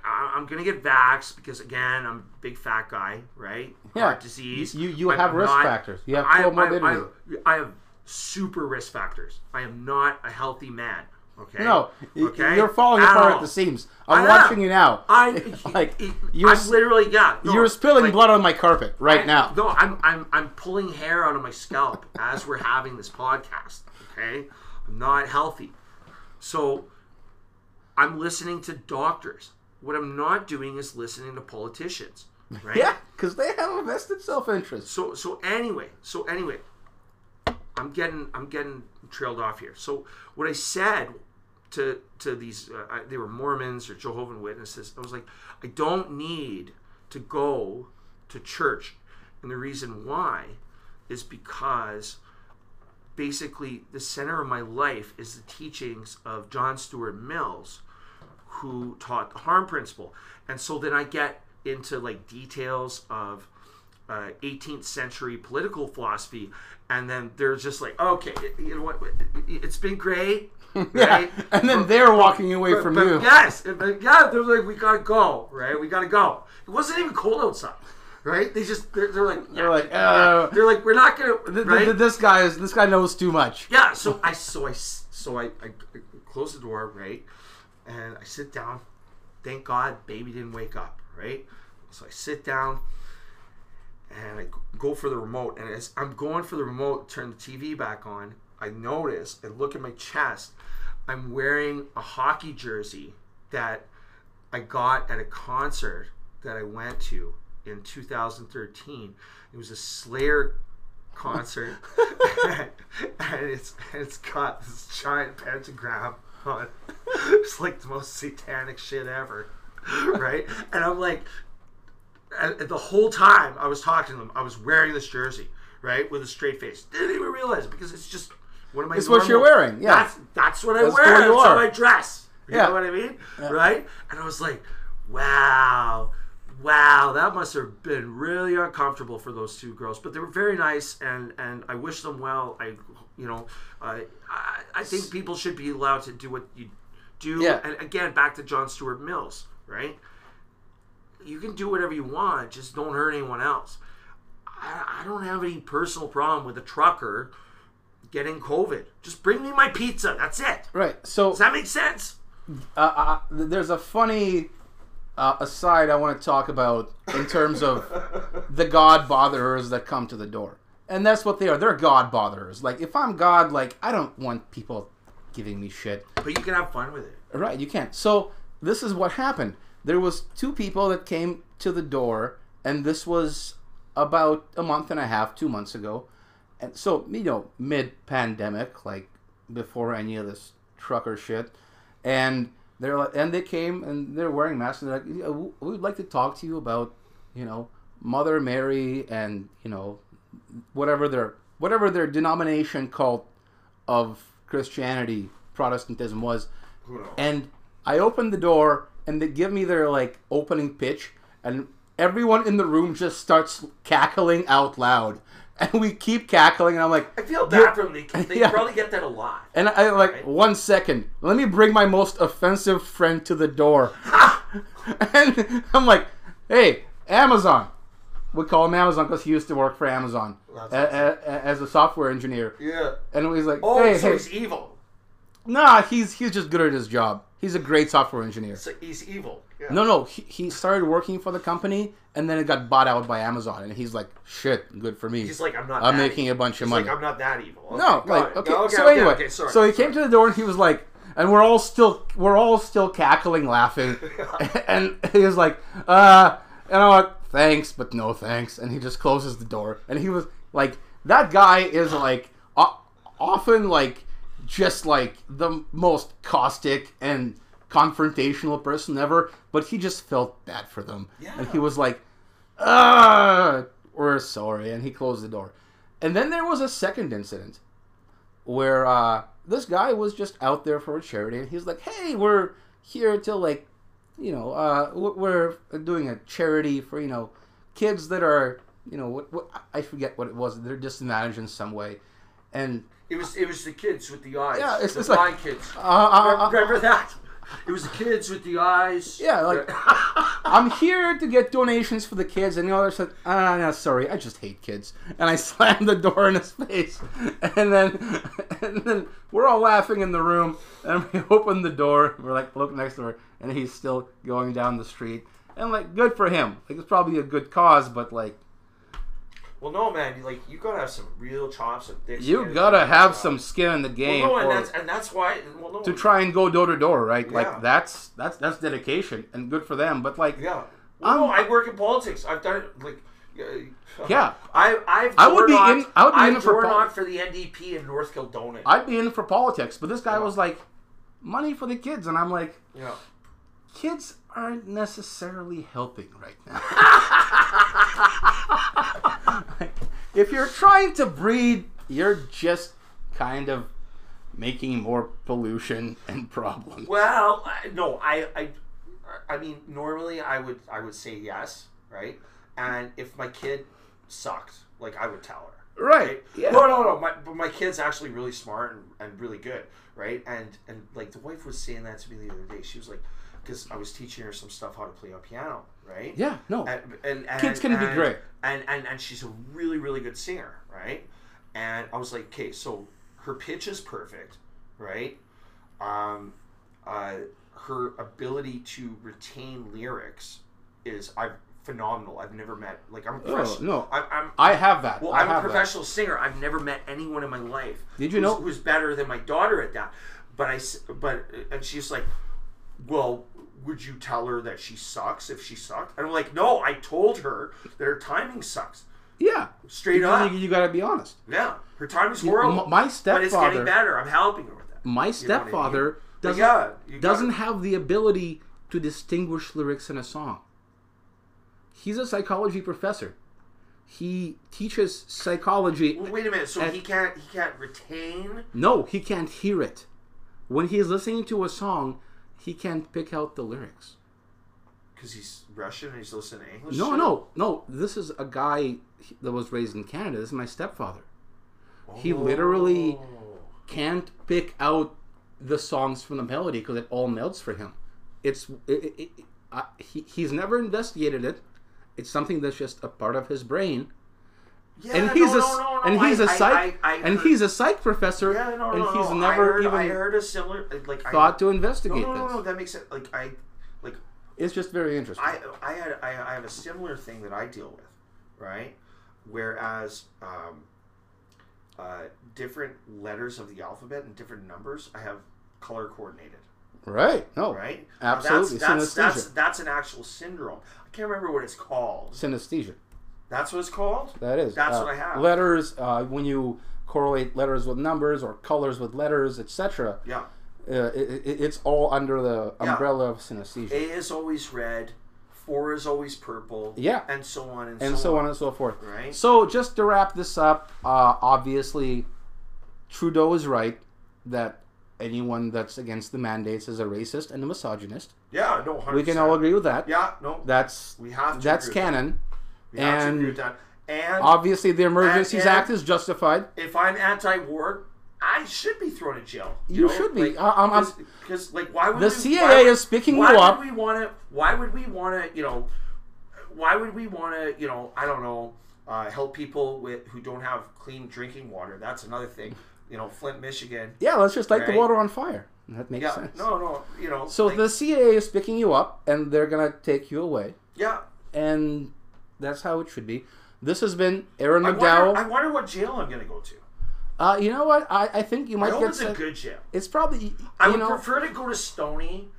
S2: I, I'm gonna get vaxxed because again I'm a big fat guy, right?
S1: Yeah.
S2: Heart disease.
S1: You- you
S2: I'm
S1: have risk
S2: not-
S1: factors. You have
S2: I, I. I, I have super risk factors. I am not a healthy man. Okay.
S1: no,
S2: Okay?
S1: you're falling
S2: At
S1: apart
S2: all.
S1: at the seams. I'm watching you now.
S2: I
S1: like you're
S2: I'm literally yeah. no,
S1: you're spilling
S2: like,
S1: blood on my carpet right
S2: I-
S1: now.
S2: No, I'm I'm I'm pulling hair out of my scalp as we're having this podcast. Okay, I'm not healthy, so I'm listening to doctors. what I'm not doing is listening to politicians, right?
S1: Yeah, because they have a vested self-interest.
S2: So so anyway, so anyway, I'm getting I'm getting trailed off here. So what I said to to these uh, I, they were Mormons or Jehovah's Witnesses. I was like, I don't need to go to church, and the reason why is because basically the center of my life is the teachings of John Stuart Mills, who taught the harm principle, and so then I get into like details of uh, 18th century political philosophy, and then they're just like, okay, you know what, it's been great.
S1: Yeah,
S2: Right?
S1: and then
S2: But-
S1: they're walking away
S2: but-
S1: from
S2: but
S1: you.
S2: Yes, but yeah, they're like, we gotta go, right? We gotta go. It wasn't even cold outside, right? They just they're, they're like
S1: They're like, uh,
S2: they're like we're not gonna
S1: th- th-
S2: right?
S1: th- this guy is this guy knows too much.
S2: yeah. So I so I so I, I close the door, right? And I sit down. Thank God, baby didn't wake up, right? So I sit down and I go for the remote. And as I'm going for the remote, turn the TV back on, I notice and look at my chest. I'm wearing a hockey jersey that I got at a concert that I went to in 2013. It was a Slayer concert, and it's and it's got this giant pentagram on. it. It's like the most satanic shit ever, right? And I'm like, and the whole time I was talking to them, I was wearing this jersey, right, with a straight face. Didn't even realize it because it's just one of my.
S1: It's what you're wearing, yeah.
S2: That's that's what I
S1: That's
S2: wear. That's how. I dress. You
S1: Yeah.
S2: know what I mean? Right? And I was like, wow, wow, that must have been really uncomfortable for those two girls. But they were very nice, and and I wish them well. I, you know, I I, I think people should be allowed to do what you do.
S1: Yeah.
S2: And again, back to John Stuart Mills, right? You can do whatever you want, just don't hurt anyone else. I, I don't have any personal problem with a trucker getting COVID. Just bring me my pizza. That's it.
S1: Right. So
S2: Does that make sense?
S1: uh, uh, there's a funny uh, aside I want to talk about in terms of the God botherers that come to the door, and that's what they are. They're God botherers. Like if I'm God, like I don't want people giving me shit.
S2: But you can have fun with it.
S1: Right, you can't. So this is what happened. There was two people that came to the door, and this was about a month and a half, two months ago, and so you know, mid pandemic, like before any of this trucker shit, and they're like, and they came and they're wearing masks. And they're like, "Yeah, we- we'd like to talk to you about, you know, Mother Mary and you know, whatever their whatever their denomination cult of Christianity, Protestantism was. And I opened the door and they give me their like opening pitch and everyone in the room just starts cackling out loud. And we keep cackling and I'm like
S2: I feel bad for them. They, they
S1: Yeah.
S2: probably get that a lot.
S1: and I like
S2: Right.
S1: one second. Let me bring my most offensive friend to the door. and I'm like, "Hey, Amazon." We call him Amazon because he used to work for Amazon a- a- a- as a software engineer.
S2: Yeah.
S1: And he's like,
S2: Oh,
S1: "Hey,
S2: so
S1: hey,
S2: he's evil.
S1: nah, he's he's just good at his job. He's a great software engineer."
S2: So he's evil. Yeah.
S1: No, no, he, he started working for the company and then it got bought out by Amazon, and he's like, "Shit, good for me.
S2: He's like, I'm not.
S1: I'm
S2: that
S1: making
S2: evil.
S1: a bunch of
S2: He's
S1: money."
S2: Like, I'm not that evil. Okay,
S1: no, like
S2: it.
S1: okay.
S2: okay
S1: so
S2: okay,
S1: anyway,
S2: okay, sorry,
S1: so he
S2: sorry.
S1: came to the door and he was like, and we're all still we're all still cackling, laughing, and he was like, uh, and I'm like, thanks, but no thanks, and he just closes the door, and he was like, that guy is like o- often like just like the most caustic and confrontational person ever, but he just felt bad for them, and he was like, ah, we're sorry, and he closed the door, and then there was a second incident where uh, this guy was just out there for a charity, and he's like, "Hey, we're here to like, you know, uh, we're doing a charity for you know kids that are, you know, what, what I forget what it was. They're disadvantaged in some way, and
S2: It was it was the kids with the eyes.
S1: Yeah, it's-
S2: the
S1: it's like-
S2: blind kids.
S1: uh, uh,
S2: remember,
S1: uh,
S2: remember that? It was the kids with the eyes.
S1: Yeah, like- I'm here to get donations for the kids, and the other said, "Ah, no, sorry, I just hate kids." And I slammed the door in his face, and then, and then we're all laughing in the room, and we open the door. We're like, look next door, and he's still going down the street, and like, good for him. Like, it's probably a good cause, but like,
S2: Well, no, man. you- Like you gotta have some real chops and thick.
S1: You
S2: skin
S1: gotta have some skin in the game
S2: Well, no, and that's and that's why. Well, no,
S1: to try and go door to door, right?
S2: Yeah.
S1: Like that's that's that's dedication and good for them. But like,
S2: Yeah. Well, no,
S1: I'm-
S2: work in politics. I've done it like. uh,
S1: Yeah.
S2: I I've
S1: I would be in- I would be
S2: I've
S1: in for
S2: door for the NDP in North Kildonan.
S1: I'd be in for politics, but this guy
S2: Yeah.
S1: was like, money for the kids, and I'm like,
S2: yeah.
S1: Kids aren't necessarily helping right now. Like, if you're trying to breed, you're just kind of making more pollution and problems.
S2: Well, no, I, I, I mean, normally I would, I would say yes, right? And if my kid sucked, like I would tell her,
S1: Right. Yeah.
S2: No, no, no. My, but my kid's actually really smart and, and really good, right? And and like the wife was saying that to me the other day. She was like, because I was teaching her some stuff how to play a piano, right?
S1: Yeah. No.
S2: And, and, and
S1: Kids can be great.
S2: And, and and she's a really really good singer, right? And I was like, okay, so her pitch is perfect, right? Um, uh, her ability to retain lyrics is I've phenomenal. I've never met like I'm a
S1: Oh, no.
S2: I'm, I'm
S1: I have that.
S2: well,
S1: I
S2: I'm a
S1: have that.
S2: professional singer. I've never met anyone in my life.
S1: Did you
S2: who's,
S1: know-
S2: who's better than my daughter at that? But I but and she's like, well, would you tell her that she sucks if she sucked? And I'm like, no, I told her that her timing sucks.
S1: Yeah.
S2: Straight
S1: You,
S2: up,
S1: you, got to be honest.
S2: yeah, her timing's
S1: You-
S2: horrible.
S1: my
S2: but it's getting better. I'm helping her with that.
S1: My
S2: You know I mean?
S1: stepfather doesn't
S2: yeah,
S1: doesn't
S2: gotta-
S1: have the ability to distinguish lyrics in a song. He's a psychology professor. He teaches psychology.
S2: Well, wait a minute. So
S1: and-
S2: he can't he can't retain.
S1: No, he can't hear it. When he's listening to a song, he can't pick out the lyrics.
S2: Because he's Russian and he's listening to English.
S1: No,
S2: shit?
S1: no, no. This is a guy that was raised in Canada. This is my stepfather. He oh. literally
S2: Oh.
S1: can't pick out the songs from the melody because it all melts for him. It's it, it, it, he, he's never investigated it. It's something that's just a part of his brain,
S2: Yeah,
S1: and he's
S2: no,
S1: a
S2: no, no,
S1: and he's
S2: I-
S1: a psych
S2: I- I
S1: and
S2: heard-
S1: he's a psych professor,
S2: Yeah, no,
S1: and he's never
S2: heard,
S1: even
S2: I heard a similar like I,
S1: thought to investigate
S2: no, no,
S1: this.
S2: no, that makes it like I like
S1: It's just very interesting.
S2: I I had I, I have a similar thing that I deal with, right? Whereas um, uh, different letters of the alphabet and different numbers, I have color coordinated,
S1: right? No,
S2: right?
S1: Absolutely.
S2: That's that's, that's
S1: Synesthesia.
S2: that's an actual syndrome. I can't remember what it's called.
S1: synesthesia.
S2: That's what it's called.
S1: That is.
S2: That's
S1: uh,
S2: what I have.
S1: Letters. Uh, when you correlate letters with numbers or colors with letters, etc.
S2: Yeah.
S1: Uh, it, it, it's all under the
S2: Yeah.
S1: umbrella of synesthesia.
S2: A is always red. Four is always purple.
S1: Yeah.
S2: And so on and,
S1: and so on and so forth.
S2: Right.
S1: So just to wrap this up, uh, obviously, Trudeau is right that anyone that's against the mandates is a racist and a misogynist.
S2: Yeah. No. 100%.
S1: We can all agree with that.
S2: Yeah. No.
S1: That's
S2: We have to.
S1: that's
S2: with that.
S1: Canon.
S2: We have to
S1: and-
S2: that. And
S1: Obviously, the Emergencies
S2: and-
S1: Act is justified.
S2: if I'm anti-war, I should be thrown in jail.
S1: You should be. I- I'm- I'm-
S2: because like why would
S1: The
S2: we,
S1: CAA
S2: why would-
S1: is picking
S2: why
S1: you
S2: would
S1: up.
S2: we want to? Why would we want to? You know, why would we want to? You know, I don't know. Uh, help people with who don't have clean drinking water. That's another thing. You know, Flint, Michigan.
S1: Yeah, let's just light the water on fire. That makes
S2: Yeah,
S1: sense.
S2: no, no, you know.
S1: So
S2: like,
S1: the CAA is picking you up, and they're gonna take you away,
S2: yeah.
S1: and that's how it should be. This has been Aaron
S2: I
S1: McDowell.
S2: wonder, I wonder what jail I'm gonna go to.
S1: uh, you know what? I, I think you
S2: I
S1: might
S2: hope
S1: get.
S2: it's a good jail.
S1: It's probably
S2: I would
S1: know.
S2: prefer to go to Stony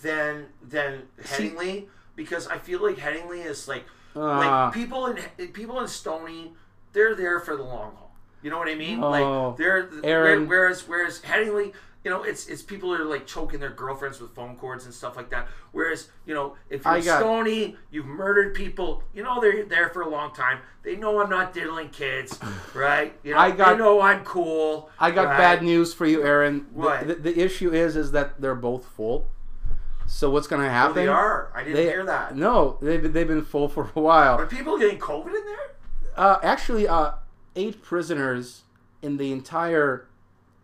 S2: than than
S1: See-
S2: Headingley because I feel like Headingley is like
S1: Uh,
S2: like people in people in Stony, they're there for the long haul. You know what I mean?
S1: Oh,
S2: like they're
S1: Aaron.
S2: whereas whereas Headingley, you know, it's it's people are like choking their girlfriends with phone cords and stuff like that. Whereas you know, if you're
S1: I got-
S2: Stony, you've murdered people. You know they're there for a long time. They know I'm not diddling kids, right? You know,
S1: I got-
S2: they know I'm cool.
S1: I got
S2: right?
S1: bad news for you, Aaron. The-
S2: What?
S1: The, the, issue is, is that they're both full. So what's gonna
S2: Oh,
S1: happen?
S2: they are. I didn't
S1: They-
S2: hear that.
S1: No, they've been- they've been full for a while.
S2: Are people getting COVID in there?
S1: Uh, actually, uh, eight prisoners in the entire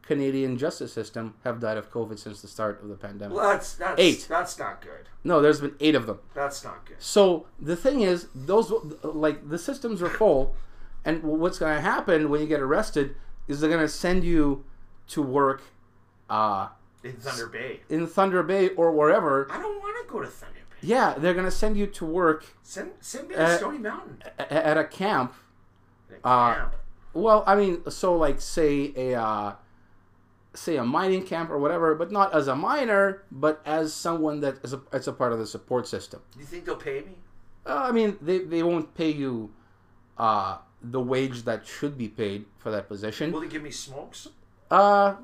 S1: Canadian justice system have died of COVID since the start of the pandemic.
S2: Well, that's that's
S1: Eight.
S2: That's not good.
S1: No, there's been eight of them.
S2: That's not good.
S1: So the thing is, those like the systems are full, and what's going to happen when you get arrested is they're going to send you to work uh,
S2: In Thunder Bay.
S1: in Thunder Bay or wherever.
S2: I don't want to go to Thunder Bay.
S1: Yeah, they're going to send you to work
S2: Send send me
S1: Uh,
S2: to Stony Mountain.
S1: a- at a camp Uh,
S2: camp.
S1: Well, I mean, so like say a uh, say a mining camp or whatever, but not as a miner, but as someone that is a, as a part of the support system.
S2: Do you think they'll pay me?
S1: Uh, I mean, they, they won't pay you uh, the wage that should be paid for that position.
S2: Will they give me smokes?
S1: Uh,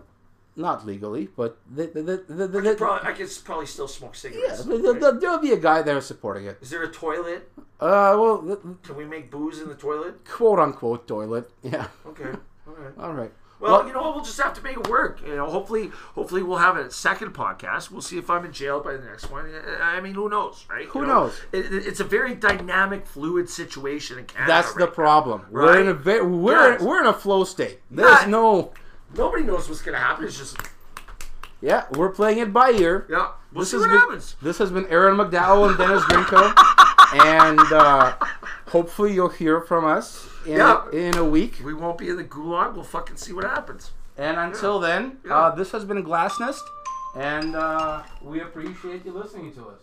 S1: not legally, but the, the, the, the, the,
S2: I could probably, I could probably still smoke
S1: yeah,
S2: cigarettes.
S1: the-
S2: right?
S1: the- there'll be a guy there supporting it.
S2: Is there a toilet?
S1: Uh, well,
S2: Can we make booze in the toilet?
S1: quote unquote toilet. Yeah.
S2: Okay. All right.
S1: All right.
S2: Well,
S1: Well-
S2: you know, what? we'll just have to make it work. You know, hopefully, hopefully we'll have a second podcast. We'll see if I'm in jail by the next one. I mean, who knows, right?
S1: Who
S2: You know,
S1: knows?
S2: It, it- it's a very dynamic, fluid situation in Canada.
S1: That's the
S2: right
S1: problem. We're in a ve- we're
S2: Yes.
S1: we're in a flow state. There's
S2: Yeah.
S1: no.
S2: Nobody knows what's going to happen. It's just,
S1: yeah. We're playing it by ear.
S2: yeah, we'll
S1: This
S2: see what
S1: been
S2: happens.
S1: this has been Aaron McDowell and Dennis Grinko, and uh, hopefully you'll hear from us in
S2: Yeah.
S1: in a week.
S2: We won't be in the gulag. We'll fucking see what happens.
S1: And until then,
S2: Yeah.
S1: Uh, this has been Glasnost, and uh, we appreciate you listening to us.